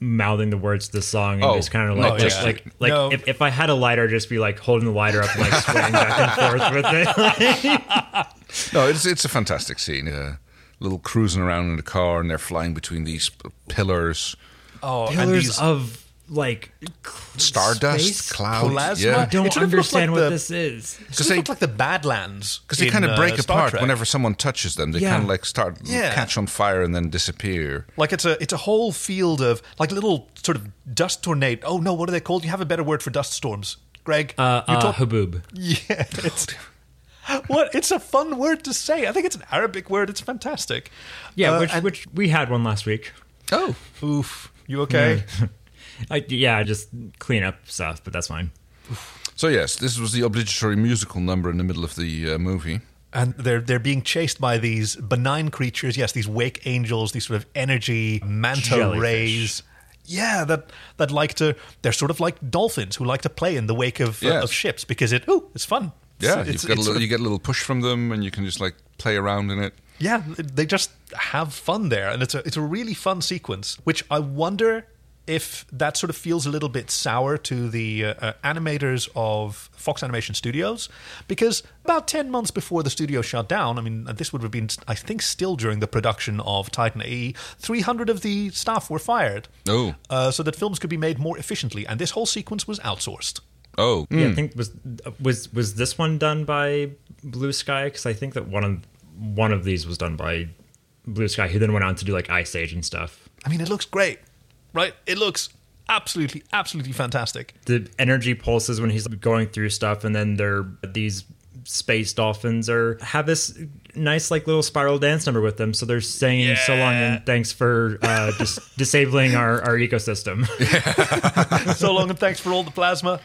mouthing the words to the song and Oh, just kind of no, like just yeah. like like No. if, if I had a lighter, just be like holding the lighter up and like swaying back and forth with it. no, it's it's a fantastic scene. Uh, little cruising around in the car, and they're flying between these p- pillars, Oh, and Pillars these of like stardust, Space? clouds. plasma. Yeah, I don't It sort of looks understand like what the- this is. because they- they look like the Badlands because they kind of break uh, apart Trek. whenever someone touches them. They Yeah. kind of like start Yeah. catch on fire and then disappear. Like it's a it's a whole field of like little sort of dust tornado. Oh no, what are they called? You have a better word for dust storms, Greg? Uh, you uh, talk- haboob. Yeah, it's what? It's a fun word to say. I think it's an Arabic word. It's fantastic. Yeah, Uh, which and- which we had one last week. Oh, oof. You okay? I, yeah, just clean up stuff, but that's fine. so yes, this was the obligatory musical number in the middle of the uh, movie. and they're they're being chased by these benign creatures. Yes, these wake angels, these sort of energy manta Jellyfish. rays. Yeah, that that like to. They're sort of like dolphins who like to play in the wake of, uh, of ships because it. Ooh, it's fun. Yeah, It's- you've it's- got a it's little, you get a little push from them, and you can just like play around in it. yeah, they just have fun there, and it's a it's a really fun sequence. Which I wonder if that sort of feels a little bit sour to the uh, uh, animators of Fox Animation Studios, because about ten months before the studio shut down, I mean, this would have been, I think, still during the production of Titan AE, three hundred of the staff were fired, Oh, uh, so that films could be made more efficiently, and this whole sequence was outsourced. oh, Yeah, I hmm. think was was was this one done by Blue Sky? Because I think that one of one of these was done by Blue Sky, who then went on to do like Ice Age and stuff. I mean, it looks great, right? It looks absolutely, absolutely fantastic. The energy pulses when he's going through stuff, and then there these space dolphins are have this nice like little spiral dance number with them. So they're saying so long and thanks for uh, just disabling our, our ecosystem. so long and thanks for all the plasma.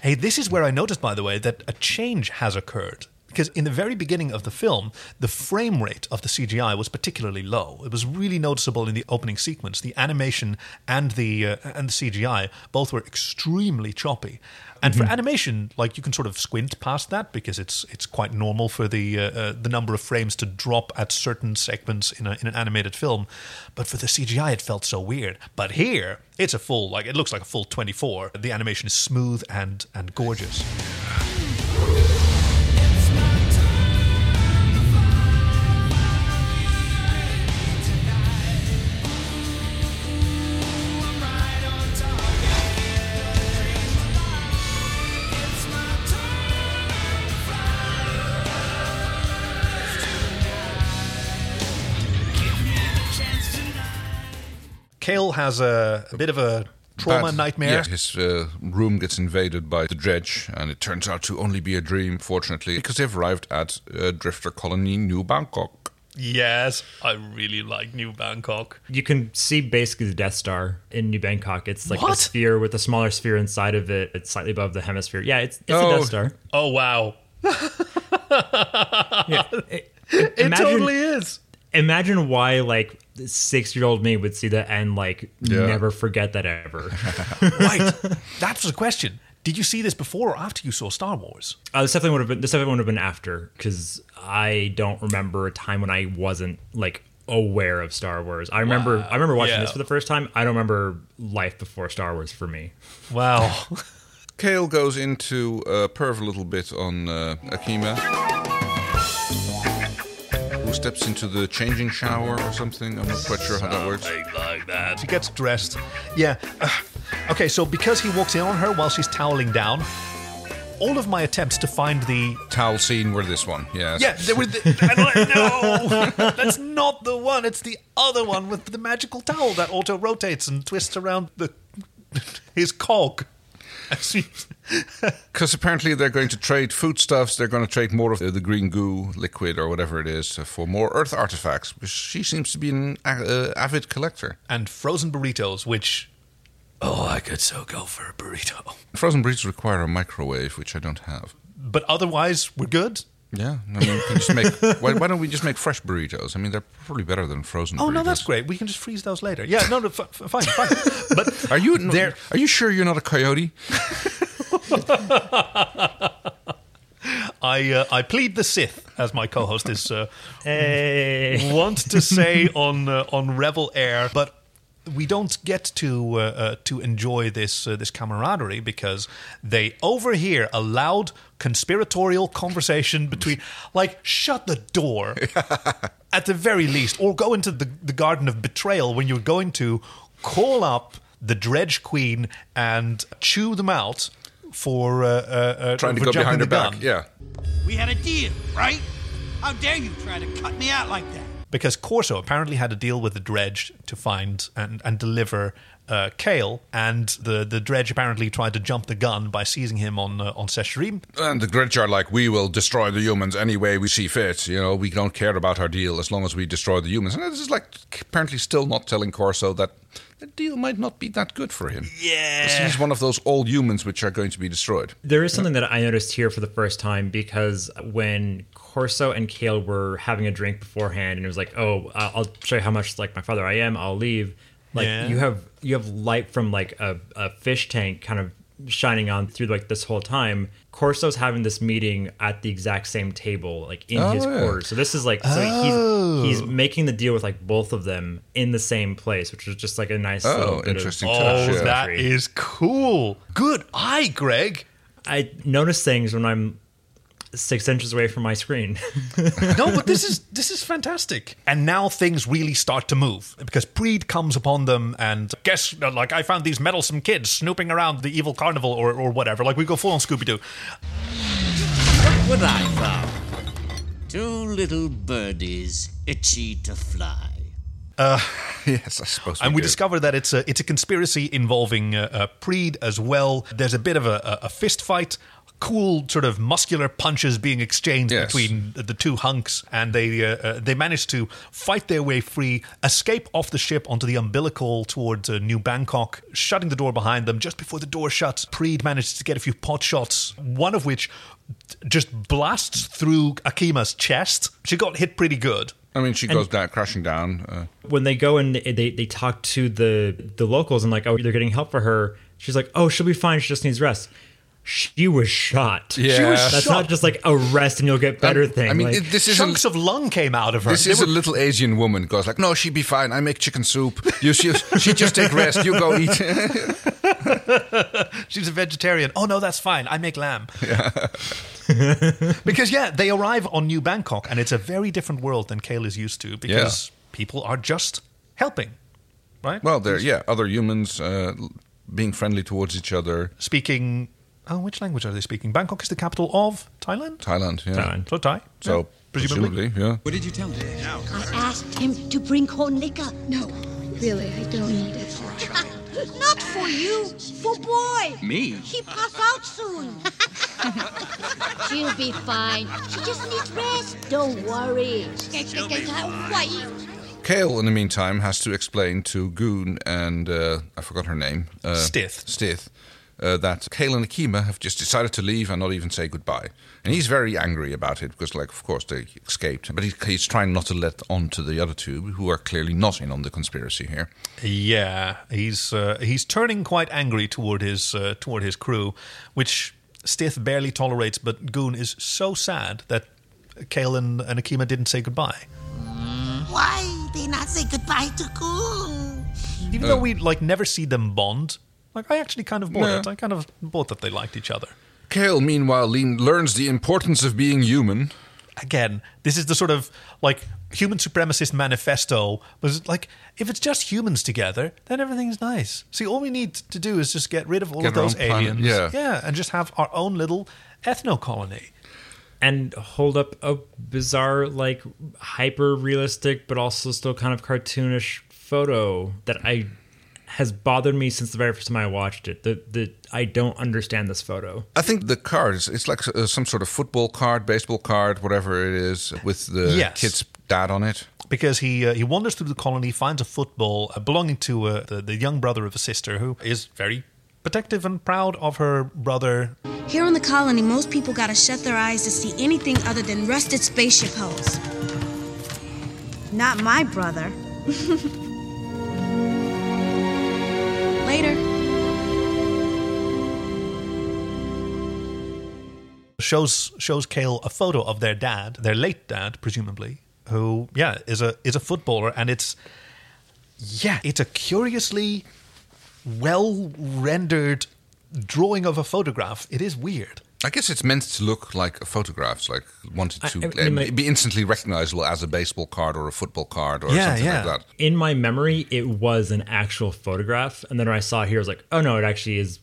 Hey, this is where I noticed, by the way, that a change has occurred. Because in the very beginning of the film, the frame rate of the CGI was particularly low. It was really noticeable in the opening sequence. The animation and the uh, and the CGI both were extremely choppy. And for animation, like you can sort of squint past that because it's it's quite normal for the uh, uh, the number of frames to drop at certain segments in, a, in an animated film. But for the CGI, it felt so weird. But here, it's a full like it looks like a full twenty four. The animation is smooth and and gorgeous. Cale has a, a bit of a trauma Bad- nightmare. Yeah, his uh, room gets invaded by the Drej, and it turns out to only be a dream, fortunately, because they've arrived at uh, Drifter Colony New Bangkok. Yes, I really like New Bangkok. You can see basically the Death Star in New Bangkok. It's like a sphere with a smaller sphere inside of it. It's slightly above the hemisphere. Yeah, it's, it's Oh. a Death Star. Oh wow. it totally is. Imagine why like six year old me would see that and like Yeah. never forget that ever. right. That was the question. Did you see this before or after you saw Star Wars? Uh, this definitely would have been. This definitely would have been after because I don't remember a time when I wasn't like aware of Star Wars. I remember. Wow. I remember watching Yeah. this for the first time. I don't remember life before Star Wars for me. Wow. Cale goes into a perv a little bit on uh, Akima, who steps into the changing shower or something. I'm not quite sure how that works. like that. She gets dressed. Yeah. Uh, okay, so because he walks in on her while she's toweling down, all of my attempts to find the Towel scene were this one, yes. yeah, they were. The, and like, no, that's not the one. It's the other one with the magical towel that auto rotates and twists around the his cog. Because apparently they're going to trade foodstuffs, they're going to trade more of the, the green goo liquid or whatever it is for more Earth artifacts. Because she seems to be an uh, avid collector. and frozen burritos, which oh, I could so go for a burrito. Frozen burritos require a microwave, which I don't have. But otherwise, we're good. Yeah, I mean, can just make. why, why don't we just make fresh burritos? I mean, they're probably better than frozen. Oh no, that's great. We can just freeze those later. Yeah, no, no f- f- fine, fine. But Are you? There- Are you sure you're not a coyote? I uh, I plead the Sith, as my co-host is uh, Hey. want to say on uh, on Rebel Air, but we don't get to uh, uh, to enjoy this uh, this camaraderie because they overhear a loud conspiratorial conversation between like shut the door at the very least or go into the, the garden of betrayal when you're going to call up the Drej queen and chew them out for uh, uh, uh, Trying to for go behind her the back. Yeah. We had a deal, right? How dare you try to cut me out like that? because Korso apparently had a deal with the Drej to find and, and deliver uh, Cale, and the, the Drej apparently tried to jump the gun by seizing him on uh, on Sesharrim. And the Drej are like, we will destroy the humans any way we see fit. You know, we don't care about our deal as long as we destroy the humans. And this is like apparently still not telling Korso that the deal might not be that good for him. Yeah. He's one of those old humans which are going to be destroyed. There is something that I noticed here for the first time because when Korso and Cale were having a drink beforehand, and it was like, "Oh, I'll show you how much like my father I am. I'll leave." Like Yeah. you have you have light from like a, a fish tank kind of shining on through like this whole time. Korso's having this meeting at the exact same table, like in Oh, his quarters. So this is like so Oh. he's he's making the deal with like both of them in the same place, which is just like a nice Oh, interesting of touch, Oh, yeah. that is cool. Good eye, Greg. I notice things when I'm six inches away from my screen. No, but this is this is fantastic. And now things really start to move because Preed comes upon them and guess like I found these meddlesome kids snooping around the evil carnival or, or whatever. Like we go full on Scooby Doo. What I found? Two little birdies itchy to fly. Uh, yes, I suppose. and we do. discover that it's a it's a conspiracy involving uh, uh, Preed as well. There's a bit of a, a, a fist fight. Cool, sort of muscular punches being exchanged Yes. between the two hunks, and they uh, uh, they manage to fight their way free, escape off the ship onto the umbilical towards uh, New Bangkok, shutting the door behind them. Just before the door shuts, Preed manages to get a few pot shots, one of which just blasts through Akima's chest. She got hit pretty good. I mean, she And- goes down, crashing down. Uh, when they go and they, they talk to the the locals and like oh they're getting help for her she's like oh she'll be fine she just needs rest she was shot She was that's shot. not just like a rest and you'll get better Um, thing I mean, Like, it- this is Chunks of lung came out of her. This They is a little Asian woman goes like, no, she'd be fine. I make chicken soup. You, she, she just take rest. You go eat. She's a vegetarian. Oh no, that's fine. I make lamb. because yeah, they arrive on New Bangkok, and it's a very different world than Cale is used to. Because people are just helping, right? well, there, yeah, other humans uh, being friendly towards each other. Speaking. Oh, which language are they speaking? Bangkok is the capital of Thailand. Thailand, yeah. Thailand. So Thai. So Yeah, presumably. presumably, yeah. What did you tell him? I asked him to bring corn liquor. No, really, I don't need it. Not for you, for boy. Me? He pass out soon. She'll be fine. She just needs rest. Don't worry. She'll be Cale, in the meantime, has to explain to Gune and uh, I forgot her name. Uh, Stith. Stith. Uh, that Cale and Akima have just decided to leave and not even say goodbye. And he's very angry about it because, like, of course, they escaped. But he, he's trying not to let on to the other two, who are clearly not in on the conspiracy here. Yeah, he's uh, he's turning quite angry toward his uh, toward his crew, which Stith barely tolerates. But Gune is so sad that Cale and, and Akima didn't say goodbye. Why they not say goodbye to Gune? Even though we like never see them bond, like I actually kind of bought Yeah. it. I kind of bought that they liked each other. Cale, meanwhile, lean, learns the importance of being human. Again, this is the sort of like human supremacist manifesto. Was like if it's just humans together, then everything's nice. See, all we need to do is just get rid of all Get of those own planet, aliens, yeah. yeah, and just have our own little ethno colony. and hold up a bizarre like hyper realistic but also still kind of cartoonish photo that i has bothered me since the very first time i watched it the, the i don't understand this photo I think the card is it's like uh, some sort of football card, baseball card, whatever it is, with the Yes. kid's dad on it. because he uh, he wanders through the colony, finds a football uh, belonging to uh, the, the young brother of a sister who is very protective and proud of her brother. Here on the colony, most people gotta shut their eyes to see anything other than rusted spaceship hulls. Not my brother. Later. Shows shows Cale a photo of their dad, their late dad, presumably, who yeah is a is a footballer, and it's yeah it's a curiously well rendered drawing of a photograph. It is weird. I guess it's meant to look like photographs, like wanted to I uh, mean, like- be instantly recognizable as a baseball card or a football card or Yeah, something yeah. like that. in my memory it was an actual photograph and then when i saw it here i was like oh no it actually is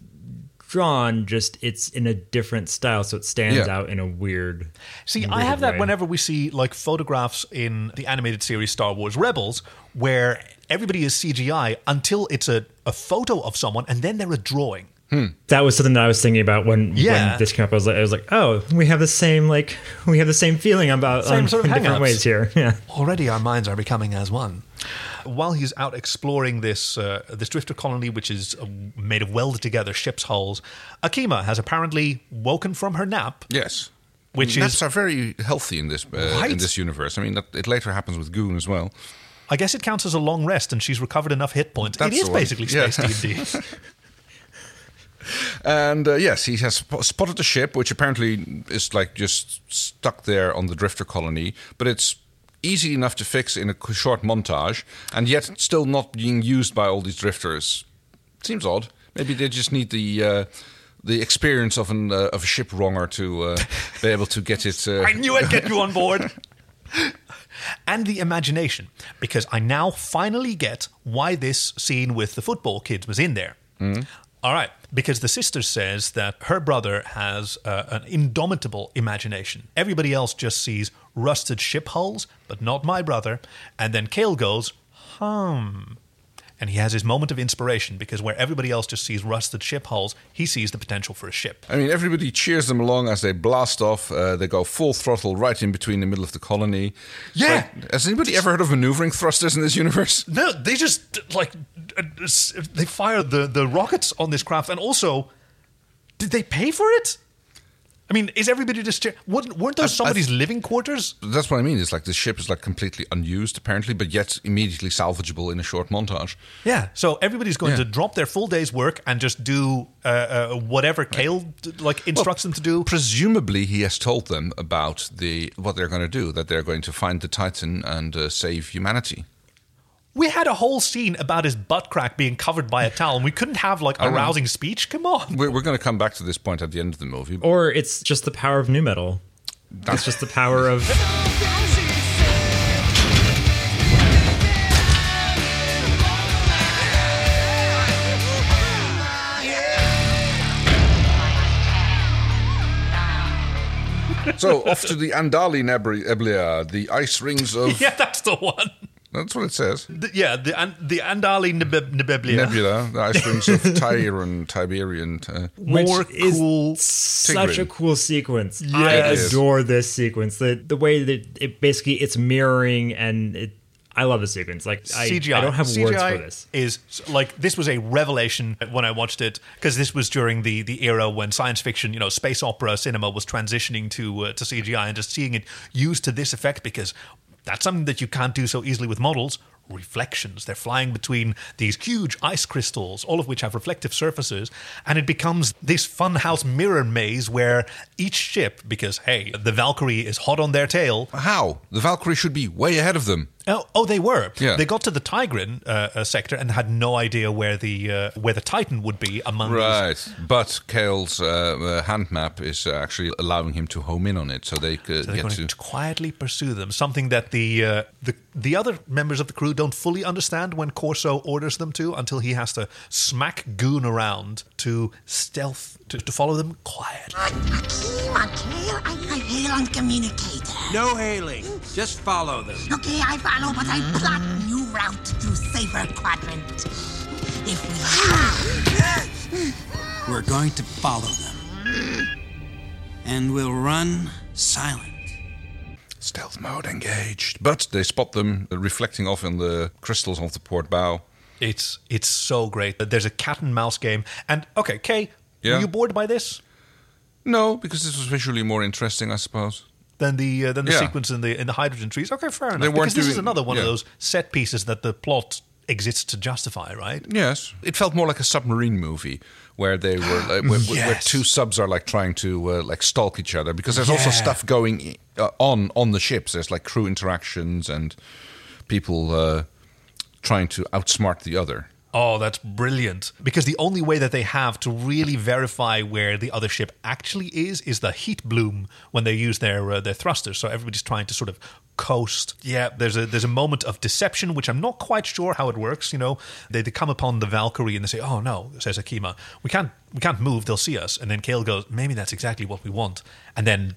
drawn just it's in a different style so it stands Yeah. out in a weird See, I have that way. whenever we see like photographs in the animated series Star Wars Rebels, where everybody is CGI until it's a, a photo of someone and then they're a drawing. That was something that I was thinking about when, Yeah. when this came up. I was like, I was like, oh, we have the same like we have the same feeling about Same um, sort of in different ways here. Yeah. Already our minds are becoming as one. While he's out exploring this uh, this drifter colony, which is uh, made of welded together ship's hulls, Akima has apparently woken from her nap. Yes. Which Naps is- are very healthy in this uh, Right. in this universe. I mean, that, it later happens with Gune as well. I guess it counts as a long rest, and she's recovered enough hit points. That's it is the one. basically Yeah. Space D&D. And uh, yes, he has sp- spotted the ship, which apparently is like just stuck there on the drifter colony, but it's easy enough to fix in a short montage, and yet still not being used by all these drifters. Seems odd. Maybe they just need the. Uh, the experience of an uh, of a ship wronger to uh, be able to get it. Uh, I knew I'd get you on board. and the imagination, because I now finally get why this scene with the football kids was in there. Mm. All right, because the sister says that her brother has uh, an indomitable imagination. Everybody else just sees rusted ship hulls, but not my brother. And then Cale goes, hmm. And he has his moment of inspiration because where everybody else just sees rusted ship hulls, he sees the potential for a ship. I mean, everybody cheers them along as they blast off. Uh, they go full throttle right in between the middle of the colony. Yeah. Like, has anybody ever heard of maneuvering thrusters in this universe? No, they just like they fired the the rockets on this craft, and also, did they pay for it? I mean, is everybody just weren't, weren't those somebody's living quarters? That's what I mean. It's like the ship is like completely unused, apparently, but yet immediately salvageable in a short montage. Yeah, so everybody's going Yeah. to drop their full day's work and just do uh, uh, whatever Cale like instructs them to do. Presumably, he has told them about the what they're going to do. That they're going to find the Titan and uh, save humanity. We had a whole scene about his butt crack being covered by a towel, and we couldn't have like I a know. rousing speech. Come on. We're, we're going to come back to this point at the end of the movie. Or it's just the power of nu metal. That's just the power of. so off to the Andali Nebri- Eblia, the ice rings of. yeah, that's the one. That's what it says. The- yeah, the An- the Andali Nebe- Nebeblia. Nebula, the ice rings of Tyran, Tiberian. Uh, More Which is cool. Such a cool sequence. Yeah, I it is. adore this sequence. The the way that it basically it's mirroring and it. I love the sequence. Like I, CGI. I don't have CGI words for this. Is like this was a revelation when I watched it because this was during the the era when science fiction, you know, space opera cinema was transitioning to uh, to CGI and just seeing it used to this effect because that's something that you can't do so easily with models. Reflections. They're flying between these huge ice crystals, all of which have reflective surfaces, and it becomes this funhouse mirror maze where each ship, because hey, the Valkyrie is hot on their tail. How? The Valkyrie should be way ahead of them. Oh, oh, they were. Yeah. They got to the Tigran uh, uh, sector and had no idea where the uh, where the Titan would be among these. Right, but Cale's uh, uh, hand map is actually allowing him to home in on it, so they could So get going to. to quietly pursue them. Something that the uh, the the other members of the crew don't fully understand when Korso orders them to, until he has to smack Gune around to stealth to, to follow them quietly. Akima, Cale, I, I hail on communicator. No hailing. Just follow them. Okay, I follow, but I plot new route to safer quadrant. If we... We're going to follow them. And we'll run silent. Stealth mode engaged. But they spot them reflecting off in the crystals of the port bow. It's it's so great. There's a cat and mouse game, and okay, Kay, Yeah. were you bored by this? No, because this was visually more interesting, I suppose. than the uh, than the Yeah. sequence in the in the hydrogen trees. Okay, fair enough. Weren't because this is doing- another one of yeah. those set pieces that the plot exists to justify, right? Yes, it felt more like a submarine movie where they were like, where, where Yes. two subs are like trying to uh, like stalk each other because there's also Yeah. stuff going uh, on on the ships. There's like crew interactions and people uh, trying to outsmart the other. Oh, that's brilliant. Because the only way that they have to really verify where the other ship actually is is the heat bloom when they use their uh, their thrusters. So everybody's trying to sort of coast. Yeah, there's a there's a moment of deception which I'm not quite sure how it works, you know. They, they come upon the Valkyrie and they say, "Oh no," says Akima. "We can't we can't move, they'll see us." And then Cale goes, "Maybe that's exactly what we want." And then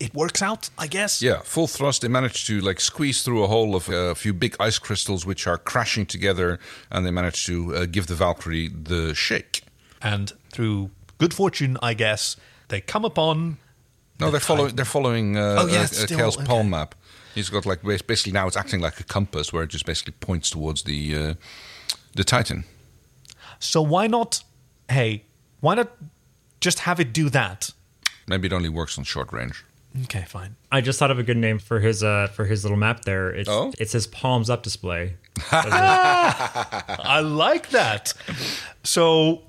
it works out, I guess. Yeah, full thrust. They managed to like squeeze through a hole of uh, a few big ice crystals, which are crashing together, and they managed to uh, give the Valkyrie the shake. And through good fortune, I guess, they come upon No, they're following. They're following uh, Oh, yeah, uh, still- Cale's okay. palm map. He's got like basically now it's acting like a compass, where it just basically points towards the uh, the Titan. So why not? Hey, why not just have it do that? Maybe it only works on short range. Okay, fine. I just thought of a good name for his uh for his little map there. It's Oh? it's his palms up display. I like that. So,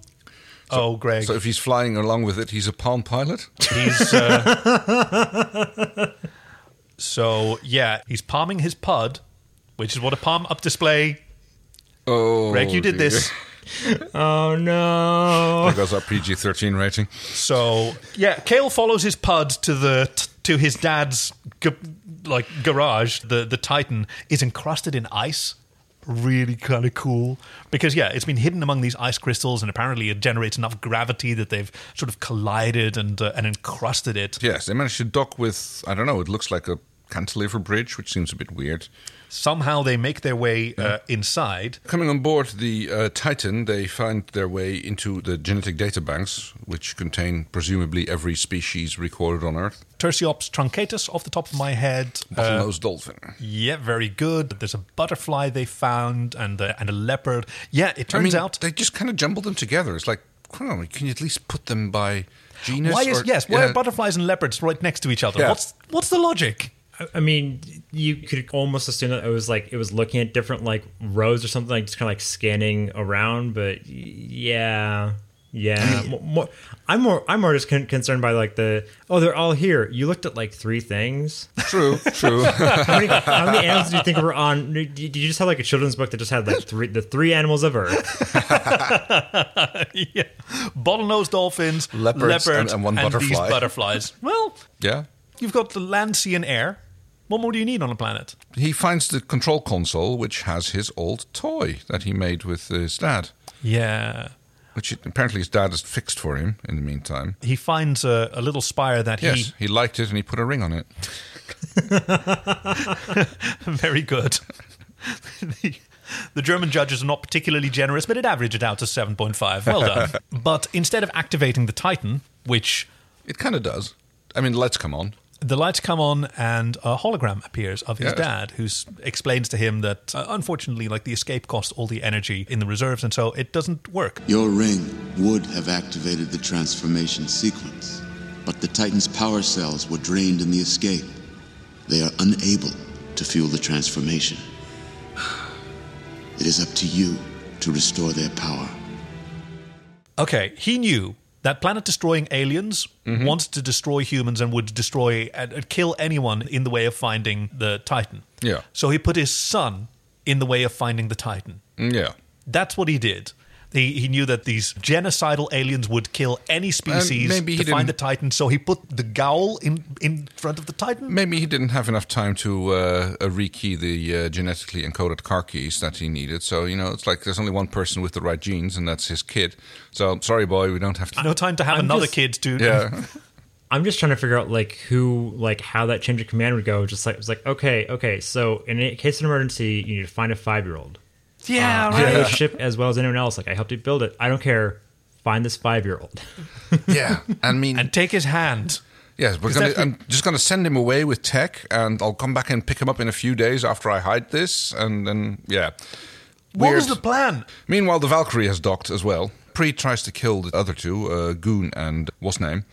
oh, Greg, So if he's flying along with it, he's a palm pilot. he's uh, so yeah, he's palming his pud, which is what a palm up display. Oh, Greg, you did dear. this. oh no! There goes our PG thirteen rating. So yeah, Cale follows his pud to the t- to his dad's g- like garage. The the Titan is encrusted in ice. Really kind of cool because yeah, it's been hidden among these ice crystals, and apparently it generates enough gravity that they've sort of collided and uh, and encrusted it. Yes, they managed to dock with I don't know. It looks like a cantilever bridge, which seems a bit weird. Somehow they make their way uh, inside. Coming on board the uh, Titan, they find their way into the genetic data banks, which contain presumably every species recorded on Earth. Tursiops truncatus off the top of my head. Bottlenose dolphin. Yeah, very good. There's a butterfly they found and a, and a leopard. Yeah, it turns I mean, out they just kind of jumbled them together. It's like, don't can you at least put them by genus? why is or- yes, why yeah. are butterflies and leopards right next to each other? Yeah. What's what's the logic? I- I mean, you could almost assume that it was like it was looking at different like rows or something, like just kind of like scanning around. But y- yeah, yeah. Mo- mo- I'm more I'm more just con- concerned by like the oh they're all here. You looked at like three things. True, true. how, many, how many animals do you think were on? Did you just have like a children's book that just had like three the three animals of Earth? yeah. Bottlenose dolphins, Leopards leopards, and- and one these butterfly. butterflies. Well, Yeah. you've got the land, sea, and air. What more do you need on a planet? He finds the control console, which has his old toy that he made with his dad. Yeah. Which apparently his dad has fixed for him in the meantime. He finds a, a little spire that he Yes, he liked it and he put a ring on it. Very good. the, the German judges are not particularly generous, but it averaged it out to 7.5. Well done. but instead of activating the Titan, which. It kind of does. I mean, lights come on. The lights come on, and a hologram appears of his Yes. dad, who explains to him that uh, unfortunately, like the escape costs all the energy in the reserves, and so it doesn't work. Your ring would have activated the transformation sequence, but the Titan's power cells were drained in the escape. They are unable to fuel the transformation. It is up to you to restore their power. Okay, he knew that planet destroying aliens Mm-hmm. wanted to destroy humans and would destroy and and kill anyone in the way of finding the Titan. Yeah. So he put his son in the way of finding the Titan. Mm, Yeah. That's what he did. He, he knew that these genocidal aliens would kill any species maybe he to find the didn't- Titan, so he put the Gowl in, in front of the Titan. Maybe he didn't have enough time to uh, uh, rekey the uh, genetically encoded car keys that he needed. So, you know, it's like there's only one person with the right genes, and that's his kid. So, sorry, boy, we don't have to. No time to have I'm another just- kid to. Yeah. I'm just trying to figure out like who, like how that change of command would go. Just like it's like okay, okay. So in a case of an emergency, you need to find a five year old. Yeah, I know right. the ship as well as anyone else. Like I helped you build it. I don't care. Find this five year old. yeah. I mean, and take his hand. Yes, we're gonna, that- I'm just going to send him away with Tek, and I'll come back and pick him up in a few days after I hide this, and then yeah. What was the plan? Meanwhile, the Valkyrie has docked as well. Preed tries to kill the other two, uh, Gune and what's name.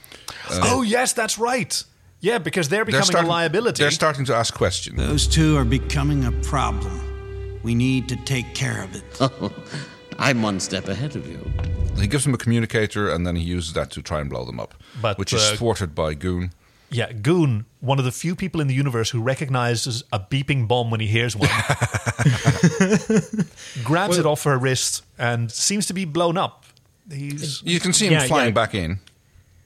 Uh, oh yes, that's right. Yeah, because they're becoming starting- a liability. They're starting to ask questions. Those two are becoming a problem. We need to take care of it. Oh, I'm one step ahead of you. He gives them a communicator, and then he uses that to try and blow them up, But, which is uh, thwarted by Gune. Yeah, Gune, one of the few people in the universe who recognizes a beeping bomb when he hears one, grabs it off her wrist and seems to be blown up. He's You can see him Yeah, flying yeah. back in.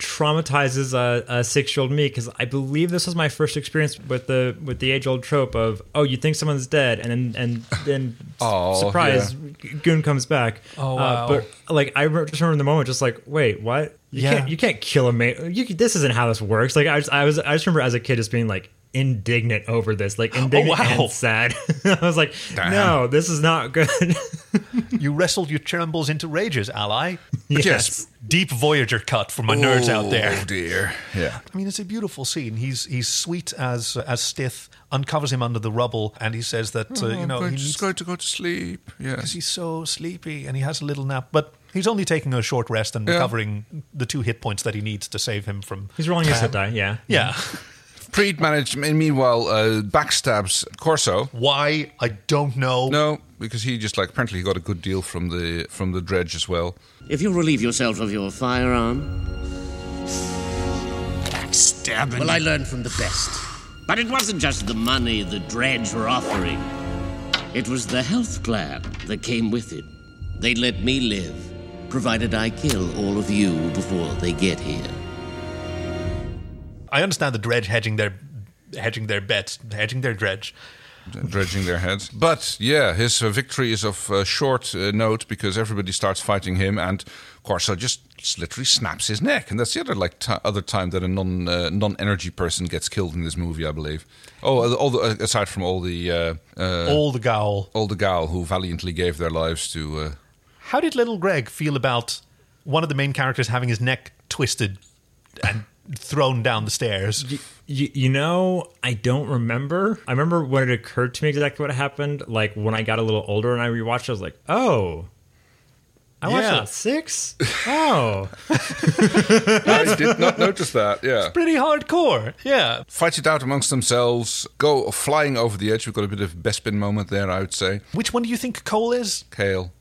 Traumatizes a, a six year old me because I believe this was my first experience with the with the age old trope of oh you think someone's dead and then and then Oh, surprise Gune comes back. Oh, Uh, but like I just remember in the moment, just like wait what you Yeah. can't you can't kill a mate. You, this isn't how this works. Like I just, I was I just remember as a kid just being like indignant over this, like indignant Oh, wow. and sad. I was like, no, this is not good. you wrestled your trembles into rages, ally. Yes. Yes. Deep Voyager cut for my nerds out there. Oh dear. Yeah. I mean, it's a beautiful scene. He's he's sweet as as Stith uncovers him under the rubble, and he says that uh, you know I'm just going to go to sleep. because he's so sleepy, and he has a little nap, but. He's only taking a short rest and Yeah. recovering the two hit points that he needs to save him from. He's rolling his Pam. hit die. Yeah, Yeah. Preed managed, meanwhile, uh, backstabs Korso. Why? I don't know. No, because he just like apparently he got a good deal from the from the Drej as well. If you relieve yourself of your firearm. Backstabbing. Well, I learned from the best. But it wasn't just the money the Drej were offering, it was the health plan that came with it. They let me live, provided I kill all of you before they get here. I understand the Drej hedging their hedging their bets, hedging their dredge. dredging their heads. But yeah, his uh, victory is of uh, short uh, note because everybody starts fighting him, and Korso just literally snaps his neck, and that's the other like ti other time that a non uh, non energy person gets killed in this movie, I believe. Oh, all the, uh, aside from all the uh, uh, All the Gaul. all the gal who valiantly gave their lives to. Uh, How did little Greg feel about one of the main characters having his neck twisted and thrown down the stairs? You, you know, I don't remember. I remember when it occurred to me exactly what happened. Like when I got a little older and I rewatched, I was like, oh. I watched Yeah. it at six? Oh. I did not notice that. Yeah. It's pretty hardcore. Yeah. Fight it out amongst themselves, go flying over the edge. We've got a bit of Bespin moment there, I would say. Which one do you think Cole is? Cale.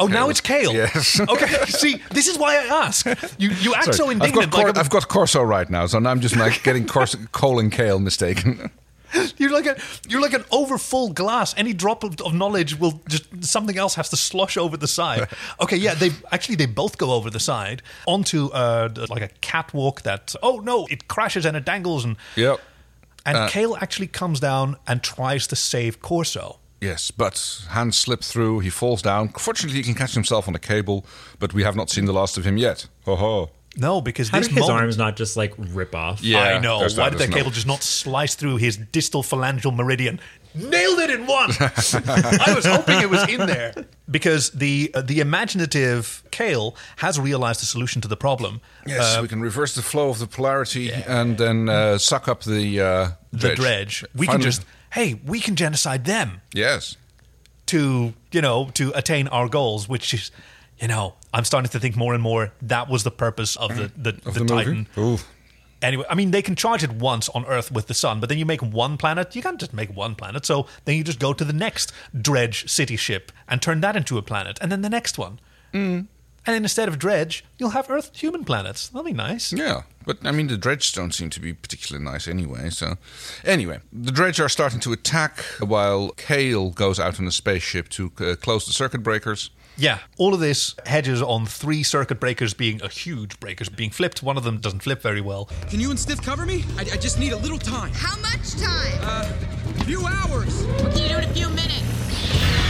Oh, now it's Cale. Yes. okay. See, this is why I ask. You you act so Sorry, I've indignant. got, Cor- like a- I've got Korso right now, so now I'm just like getting Korso, Cole and Cale mistaken. You're like a you're like an overfull glass. Any drop of, of knowledge will just something else has to slosh over the side. Okay, yeah, they actually they both go over the side onto uh, like a catwalk that oh no, it crashes and it dangles and yep. and Uh, Cale actually comes down and tries to save Korso. Yes, but hands slip through. He falls down. Fortunately, he can catch himself on a cable, but we have not seen the last of him yet. Ho ho. No, because How this did his moment, arms not just like rip off? Yeah, I know. Why that, did that no- cable just not slice through his distal phalangeal meridian? Nailed it in one. I was hoping it was in there because the uh, the imaginative Cale has realized the solution to the problem. Yes, Uh, we can reverse the flow of the polarity and then uh, suck up the uh, the Drej. We can just hey, we can genocide them yes. to you know to attain our goals, which is you know I'm starting to think more and more that was the purpose of the the, Of the, the, Titan. Ooh. Anyway, I mean, they can charge it once on Earth with the sun, but then you make one planet. You can't just make one planet. So then you just go to the next Drej city ship and turn that into a planet, and then the next one. Mm. And instead of Drej, you'll have Earth human planets. That'll be nice. Yeah, but I mean, the Drej don't seem to be particularly nice anyway. So, anyway, the Drej are starting to attack while Cale goes out on a spaceship to uh, close the circuit breakers. Yeah, all of this hedges on three circuit breakers being a huge breakers being flipped. One of them doesn't flip very well. Can you and Stith cover me? I, I just need a little time. How much time? Uh, a few hours. What can you do in a few minutes?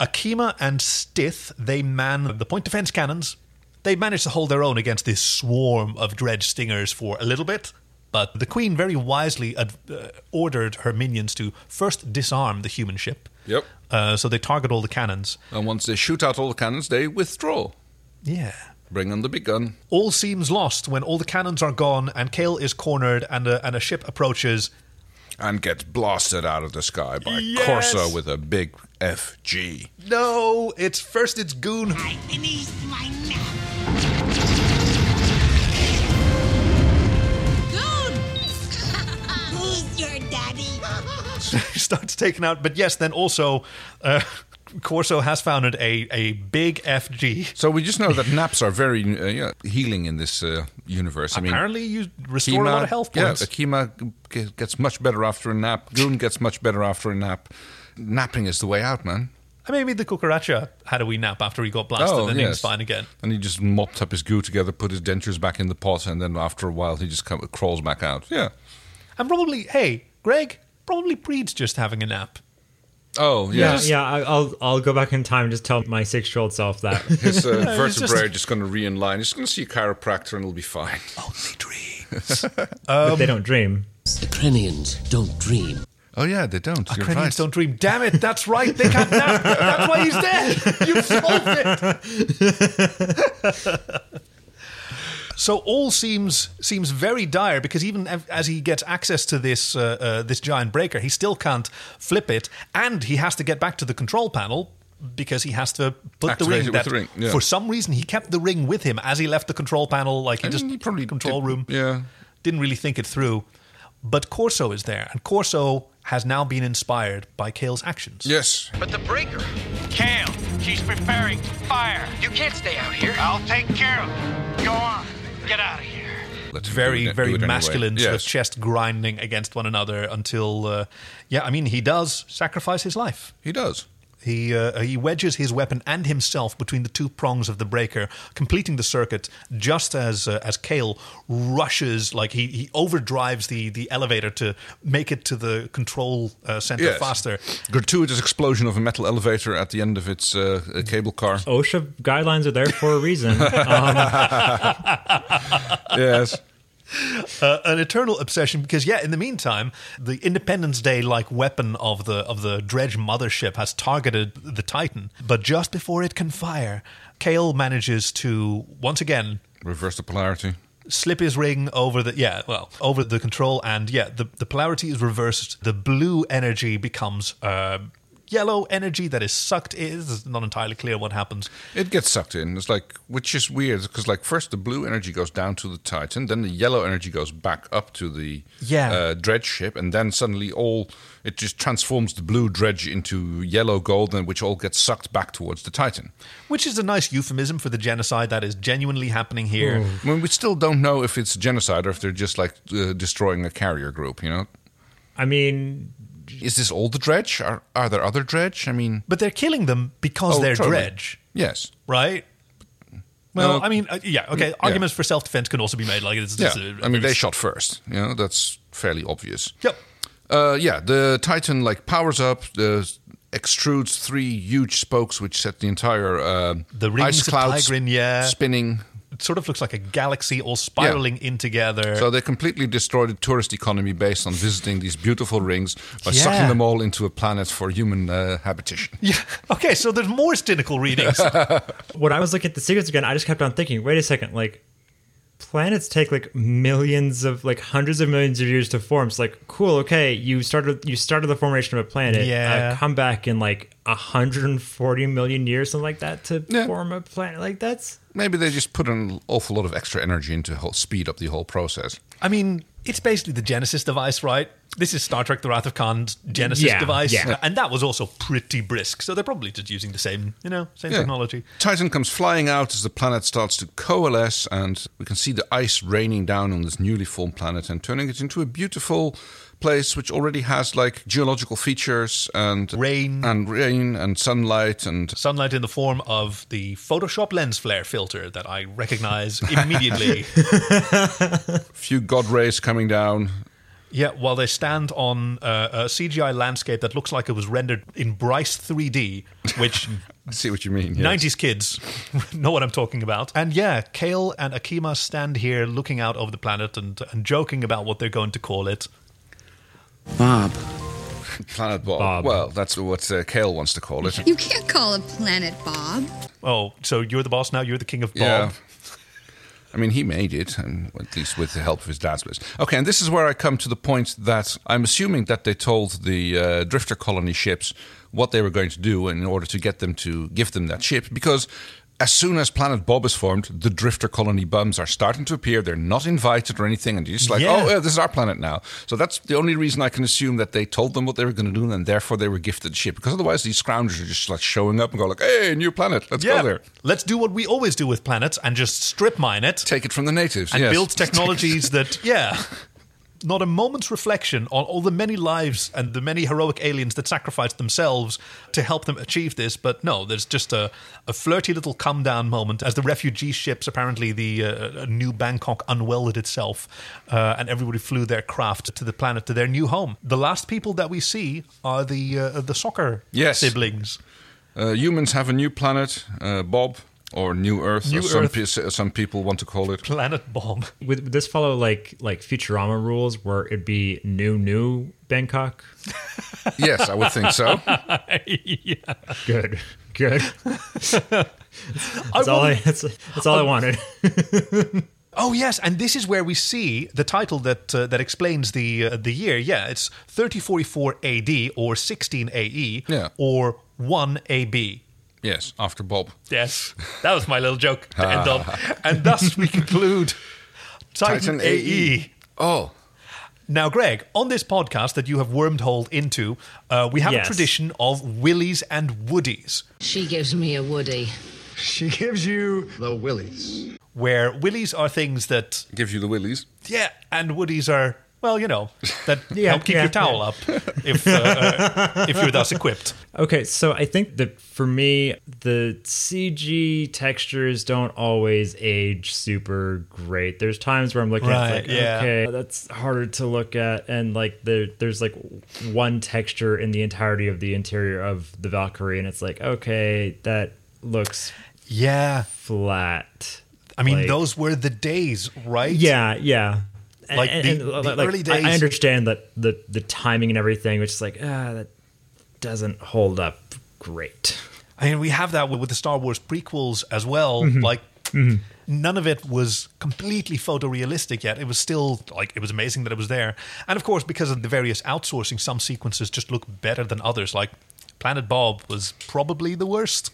Akima and Stith, they man the point defense cannons. They manage to hold their own against this swarm of Drej stingers for a little bit, but the queen very wisely ad- uh, ordered her minions to first disarm the human ship. Yep. Uh, so they target all the cannons. And once they shoot out all the cannons, they withdraw. Yeah. Bring on the big gun. All seems lost when all the cannons are gone and Cale is cornered and a, and a ship approaches. And gets blasted out of the sky by Yes! Korso with a big FG. No, it's first it's Gune. Finished my nap. Gune! Who's your daddy? he starts taking out. But yes, then also uh, Korso has founded a, a big FG. So we just know that naps are very uh, yeah, healing in this uh, universe. I mean, Apparently, you restore a lot of health points. Yeah, Akima gets much better after a nap. Gune gets much better after a nap. Napping is the way out, man. I mean, maybe the cucaracha had a wee nap after he got blasted, Oh, and he was fine again. And he just mopped up his goo together, put his dentures back in the pot, and then after a while, he just kind of crawls back out. Yeah. And probably, hey, Greg, probably Preed's just having a nap. Oh, Yeah, yes. yeah. I- I'll I'll go back in time and just tell my six year old self that His uh, No, vertebrae just- are just going to re-inline. He's going to see a chiropractor, and it'll be fine. Only dreams. but they don't dream. The Krenians don't dream. Oh yeah, they don't. You're Ukrainians right. don't dream. Damn it, that's right. They can't nap. That's why he's dead. You've solved it. So all seems seems very dire because even as he gets access to this uh, uh, this giant breaker, he still can't flip it, and he has to get back to the control panel because he has to put the ring. it That the ring, yeah. for some reason he kept the ring with him as he left the control panel, like he I just mean, he probably control did- room. Yeah. Didn't really think it through, but Korso is there, and Korso has now been inspired by Cale's actions. Yes. But the breaker. Cale, she's preparing to fire. You can't stay out here. I'll take care of it. Go on. Get out of here. Let's very it- very do it anyway. masculine sort of Yes. chest grinding against one another until uh, yeah i mean he does sacrifice his life He does. He uh, he wedges his weapon and himself between the two prongs of the breaker, completing the circuit just as uh, as Cale rushes like he, he overdrives the the elevator to make it to the control uh, center Yes. faster. Gratuitous explosion of a metal elevator at the end of its uh, cable car. OSHA guidelines are there for a reason. Um, yes. uh, an eternal obsession because yeah in the meantime the independence day like weapon of the of the Drej mothership has targeted the titan but just before it can fire Cale manages to once again Reverse the polarity. slip his ring over the yeah well over the control and yeah the, the polarity is reversed the blue energy becomes uh, yellow energy that is sucked in it's not entirely clear what happens It gets sucked in. It's like, which is weird because, like, first the blue energy goes down to the Titan, then the yellow energy goes back up to the Yeah. uh, Drej ship, and then suddenly all it just transforms the blue Drej into yellow gold, and which all gets sucked back towards the Titan. which is a nice euphemism for the genocide that is genuinely happening here I mean, we still don't know if it's genocide or if they're just like uh, destroying a carrier group. You know, I mean, is this all the Drej? Are are there other Drej? I mean, But they're killing them because Oh, they're totally. Drej, yes. right? Well, No. I mean, uh, yeah, okay. Yeah. Arguments for self-defense can also be made. Like, it's, Yeah, it's a- I mean they shot first. You know that's fairly obvious. Yep. Uh, yeah, the Titan like powers up, uh, extrudes three huge spokes, which set the entire uh, The rings ice of clouds Tigrin, yeah. spinning. It sort of looks like a galaxy all spiraling in together. So they completely destroyed the tourist economy based on visiting these beautiful rings by Yeah. sucking them all into a planet for human uh, habitation. yeah. Okay, so there's more cynical readings. when I was looking at the sequence again, I just kept on thinking, wait a second, like planets take like millions of like hundreds of millions of years to form. It's like cool, okay, you started you started the formation of a planet. Yeah. uh, come back in like 140 million years, something like that, to Yeah. form a planet. Like that's Maybe they just put an awful lot of extra energy into whole, speed up the whole process. I mean, it's basically the Genesis device, right? This is Star Trek: The Wrath of Khan's Genesis Yeah, device, yeah. and that was also pretty brisk. So they're probably just using the same, you know, same Yeah. technology. Titan comes flying out as the planet starts to coalesce, and we can see the ice raining down on this newly formed planet and turning it into a beautiful place which already has like geological features and rain and rain and sunlight and sunlight in the form of the Photoshop lens flare filter that I recognize immediately. few god rays coming down. Yeah, while they stand on uh, a CGI landscape that looks like it was rendered in Bryce 3D, which I see what you mean. yes. 90s kids know what I'm talking about. And yeah, Cale and Akima stand here looking out over the planet and, and joking about what they're going to call it. Bob. Planet Bob. Bob. Well, that's what uh, Cale wants to call it. You can't call a planet Bob. Oh, so you're the boss now? You're the king of Bob? Yeah. I mean, he made it, and at least with the help of his dad's place. Okay, and this is where I come to the point that I'm assuming that they told the uh, drifter colony ships what they were going to do in order to get them to give them that ship, because as soon as Planet Bob is formed, the drifter colony bums are starting to appear. They're not invited or anything, and you're just like, Yeah. oh, yeah, this is our planet now. So that's the only reason I can assume that they told them what they were going to do, and therefore they were gifted the ship. Because otherwise, these scoundrels are just like showing up and go like, hey, new planet, let's Yeah. go there. Let's do what we always do with planets and just strip mine it. Take it from the natives. and yes. build technologies that, yeah, not a moment's reflection on all the many lives and the many heroic aliens that sacrificed themselves to help them achieve this. But no, there's just a, a flirty little come down moment as the refugee ships, apparently the uh, New Bangkok, unwelded itself, uh, and everybody flew their craft to the planet to their new home. The last people that we see are the uh, the soccer Yes. siblings. Uh, humans have a new planet, uh, Bob, or New Earth, New as some, Earth. pe- some people want to call it. Planet Bomb. would would this follow like like Futurama rules where it'd be new new Bangkok? yes, I would think so. yeah. Good, good. That's all I. That's, that's all I wanted. Oh yes, and this is where we see the title that uh, that explains the uh, the year. Yeah, it's 3044 AD or 16 AE Yeah. or 1 AB. Yes, after Bob. Yes, that was my little joke to end on. And thus we conclude Titan, Titan AE. AE. Oh, Now, Greg, on this podcast that you have wormed hole into, uh, we have Yes. a tradition of Willies and Woodies, She gives me a Woody. She gives you the willies. where Willies are things that, give you the willies. yeah, and Woodies are, well, you know, that Yeah, help keep yeah, your towel yeah. up if, uh, uh, if you're thus equipped. Okay, so I think that for me, the CG textures don't always age super great. There's times where I'm looking Right, at like, okay, that's harder to look at, and like there, there's like one texture in the entirety of the interior of the Valkyrie, and it's like, okay, that looks yeah flat. I mean, Like- those were the days, right? Yeah, yeah. Like And- the- and, the like, early I- days. I understand that the the timing and everything, which is like, ah, that doesn't hold up great. I mean, we have that with, with the Star Wars prequels as well. Mhm. Like, Mhm. none of it was completely photorealistic yet. It was still like it was amazing that it was there. And of course, because of the various outsourcing, some sequences just look better than others. Like Planet Bob was probably the worst.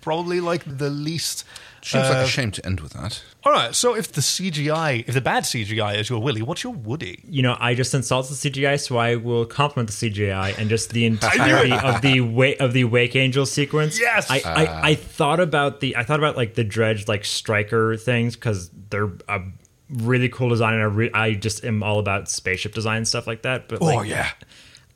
Probably like the least. Seems like uh, a shame to end with that. All right, so if the CGI, if the bad CGI is your Willy, what's your Woody? You know, I just insulted the CGI, so I will compliment the CGI and just the entirety of the wa- of the Wake Angel sequence. Yes! I, Ah. I, I thought about the I thought about like the Drej like striker things because they're a really cool design, and I, re- I just am all about spaceship design and stuff like that. But Oh, like, yeah.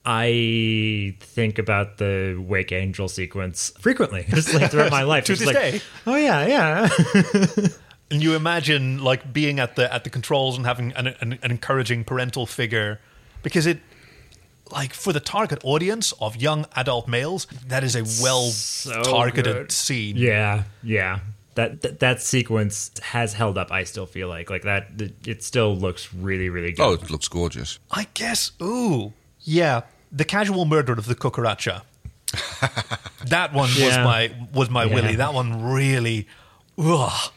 I think about the Wake Angel sequence frequently, just like throughout my life. To this like, day. Oh yeah, yeah. And you imagine like being at the at the controls and having an, an, an encouraging parental figure, because it, like for the target audience of young adult males, that is a well targeted good. scene. Yeah, yeah. That, that that sequence has held up. I still feel like like that. It still looks really really good. Oh, it looks gorgeous. I guess. Ooh, yeah. The casual murder of the cucaracha. that one was my was my Yeah. Willy. That one really. Ugh.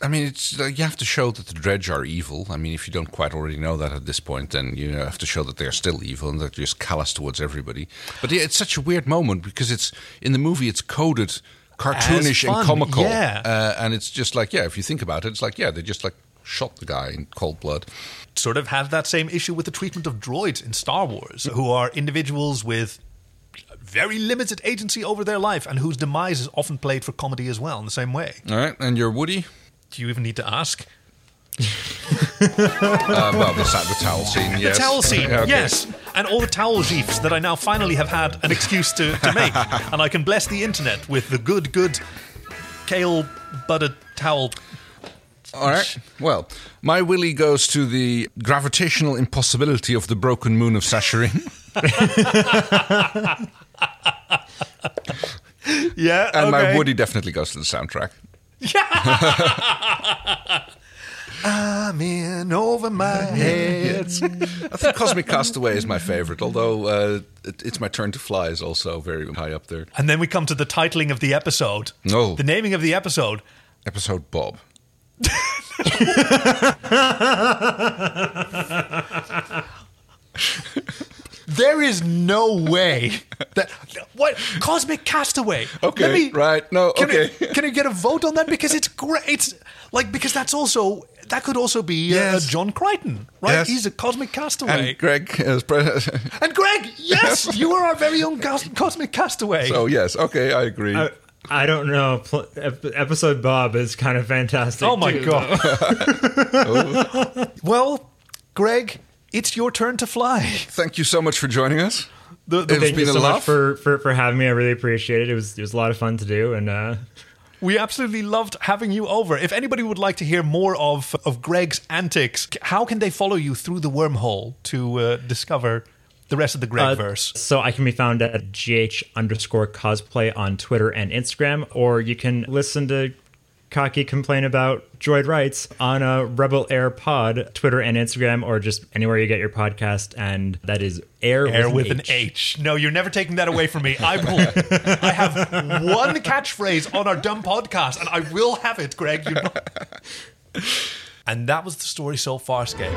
I mean, it's uh, you have to show that the Drej are evil. I mean, if you don't quite already know that at this point, then you have to show that they are still evil and that they're just callous towards everybody. But yeah, it's such a weird moment because it's in the movie, it's coded cartoonish and comical, yeah. uh, and it's just like yeah, if you think about it, it's like yeah, they just like shot the guy in cold blood. Sort of had that same issue with the treatment of droids in Star Wars, who are individuals with very limited agency over their life and whose demise is often played for comedy as well in the same way. All right, and your Woody. Do you even need to ask? Uh, well, the, the towel scene, yes. The towel scene, Okay. yes. And all the towel gifs that I now finally have had an excuse to, to make. and I can bless the internet with the good, good kale buttered towel. All right. Well, my willy goes to the gravitational impossibility of the broken moon of Sesharrim. yeah, and my okay. Woody definitely goes to the soundtrack. I'm in over my head. I think Cosmic Castaway is my favorite, although uh, it, It's My Turn to Fly is also very high up there. And then we come to the titling of the episode. No. The naming of the episode. Episode Bob. There is no way that what Cosmic Castaway. Okay, me- right. No, can okay. I, can I get a vote on that because it's great? It's like because that's also that could also be uh, John Crichton, right? Yes. He's a Cosmic Castaway. And Greg as president. And Greg, yes, you are our very own cos- Cosmic Castaway. so, yes, okay, I agree. I, I don't know. Pl- episode Bob is kind of fantastic. Oh my too, god. though. well, Greg, it's your turn to fly. Thank you so much for joining us. The, It's Thank you been a so much for, for, for having me. I really appreciate it. It was it was a lot of fun to do, and uh, We absolutely loved having you over. If anybody would like to hear more of, of Greg's antics, how can they follow you through the wormhole to uh, discover the rest of the Greg Uh, verse? so I can be found at gh underscore cosplay on Twitter and Instagram, or you can listen to Cocky complain about droid rights on a Rebel Air Pod, Twitter and Instagram, or just anywhere you get your podcast, and that is Air, Air with, with an H. No, you're never taking that away from me. I will. I have one catchphrase on our dumb podcast, and I will have it, Greg. You know. And that was the story so far, Skate.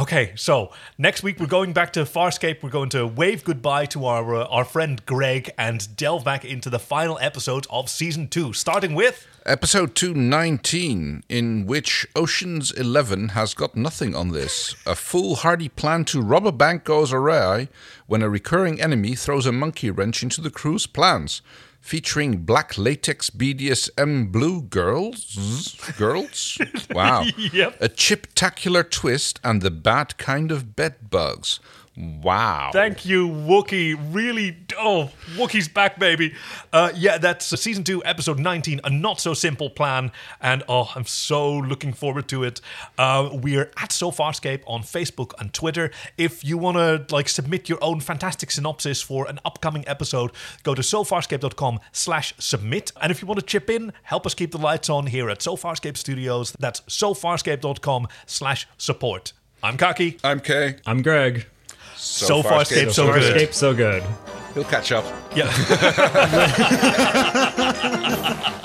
Okay, so next week we're going back to Farscape. We're going to wave goodbye to our uh, our friend Greg and delve back into the final episode of season two, starting with Episode 219, in which Ocean's 11 has got nothing on this. A foolhardy plan to rob a bank goes awry when a recurring enemy throws a monkey wrench into the crew's plans. Featuring black latex BDSM blue girls. Girls? Wow. Yep. A chip-tacular twist and the bad kind of bed bugs. Wow. Thank you, Wookie. Really, oh, Wookie's back, baby. Uh, yeah, that's season two, episode 19, A Not So Simple Plan. And oh, I'm so looking forward to it. Uh, we're at SoFarscape on Facebook and Twitter. If you want to like submit your own fantastic synopsis for an upcoming episode, go to sofarscape.com slash submit. And if you want to chip in, help us keep the lights on here at SoFarscape Studios. That's sofarscape.com slash support. I'm Kaki. I'm Kay. I'm Greg. So, Farscape, so good. Farscape, so good. He'll catch up. Yeah.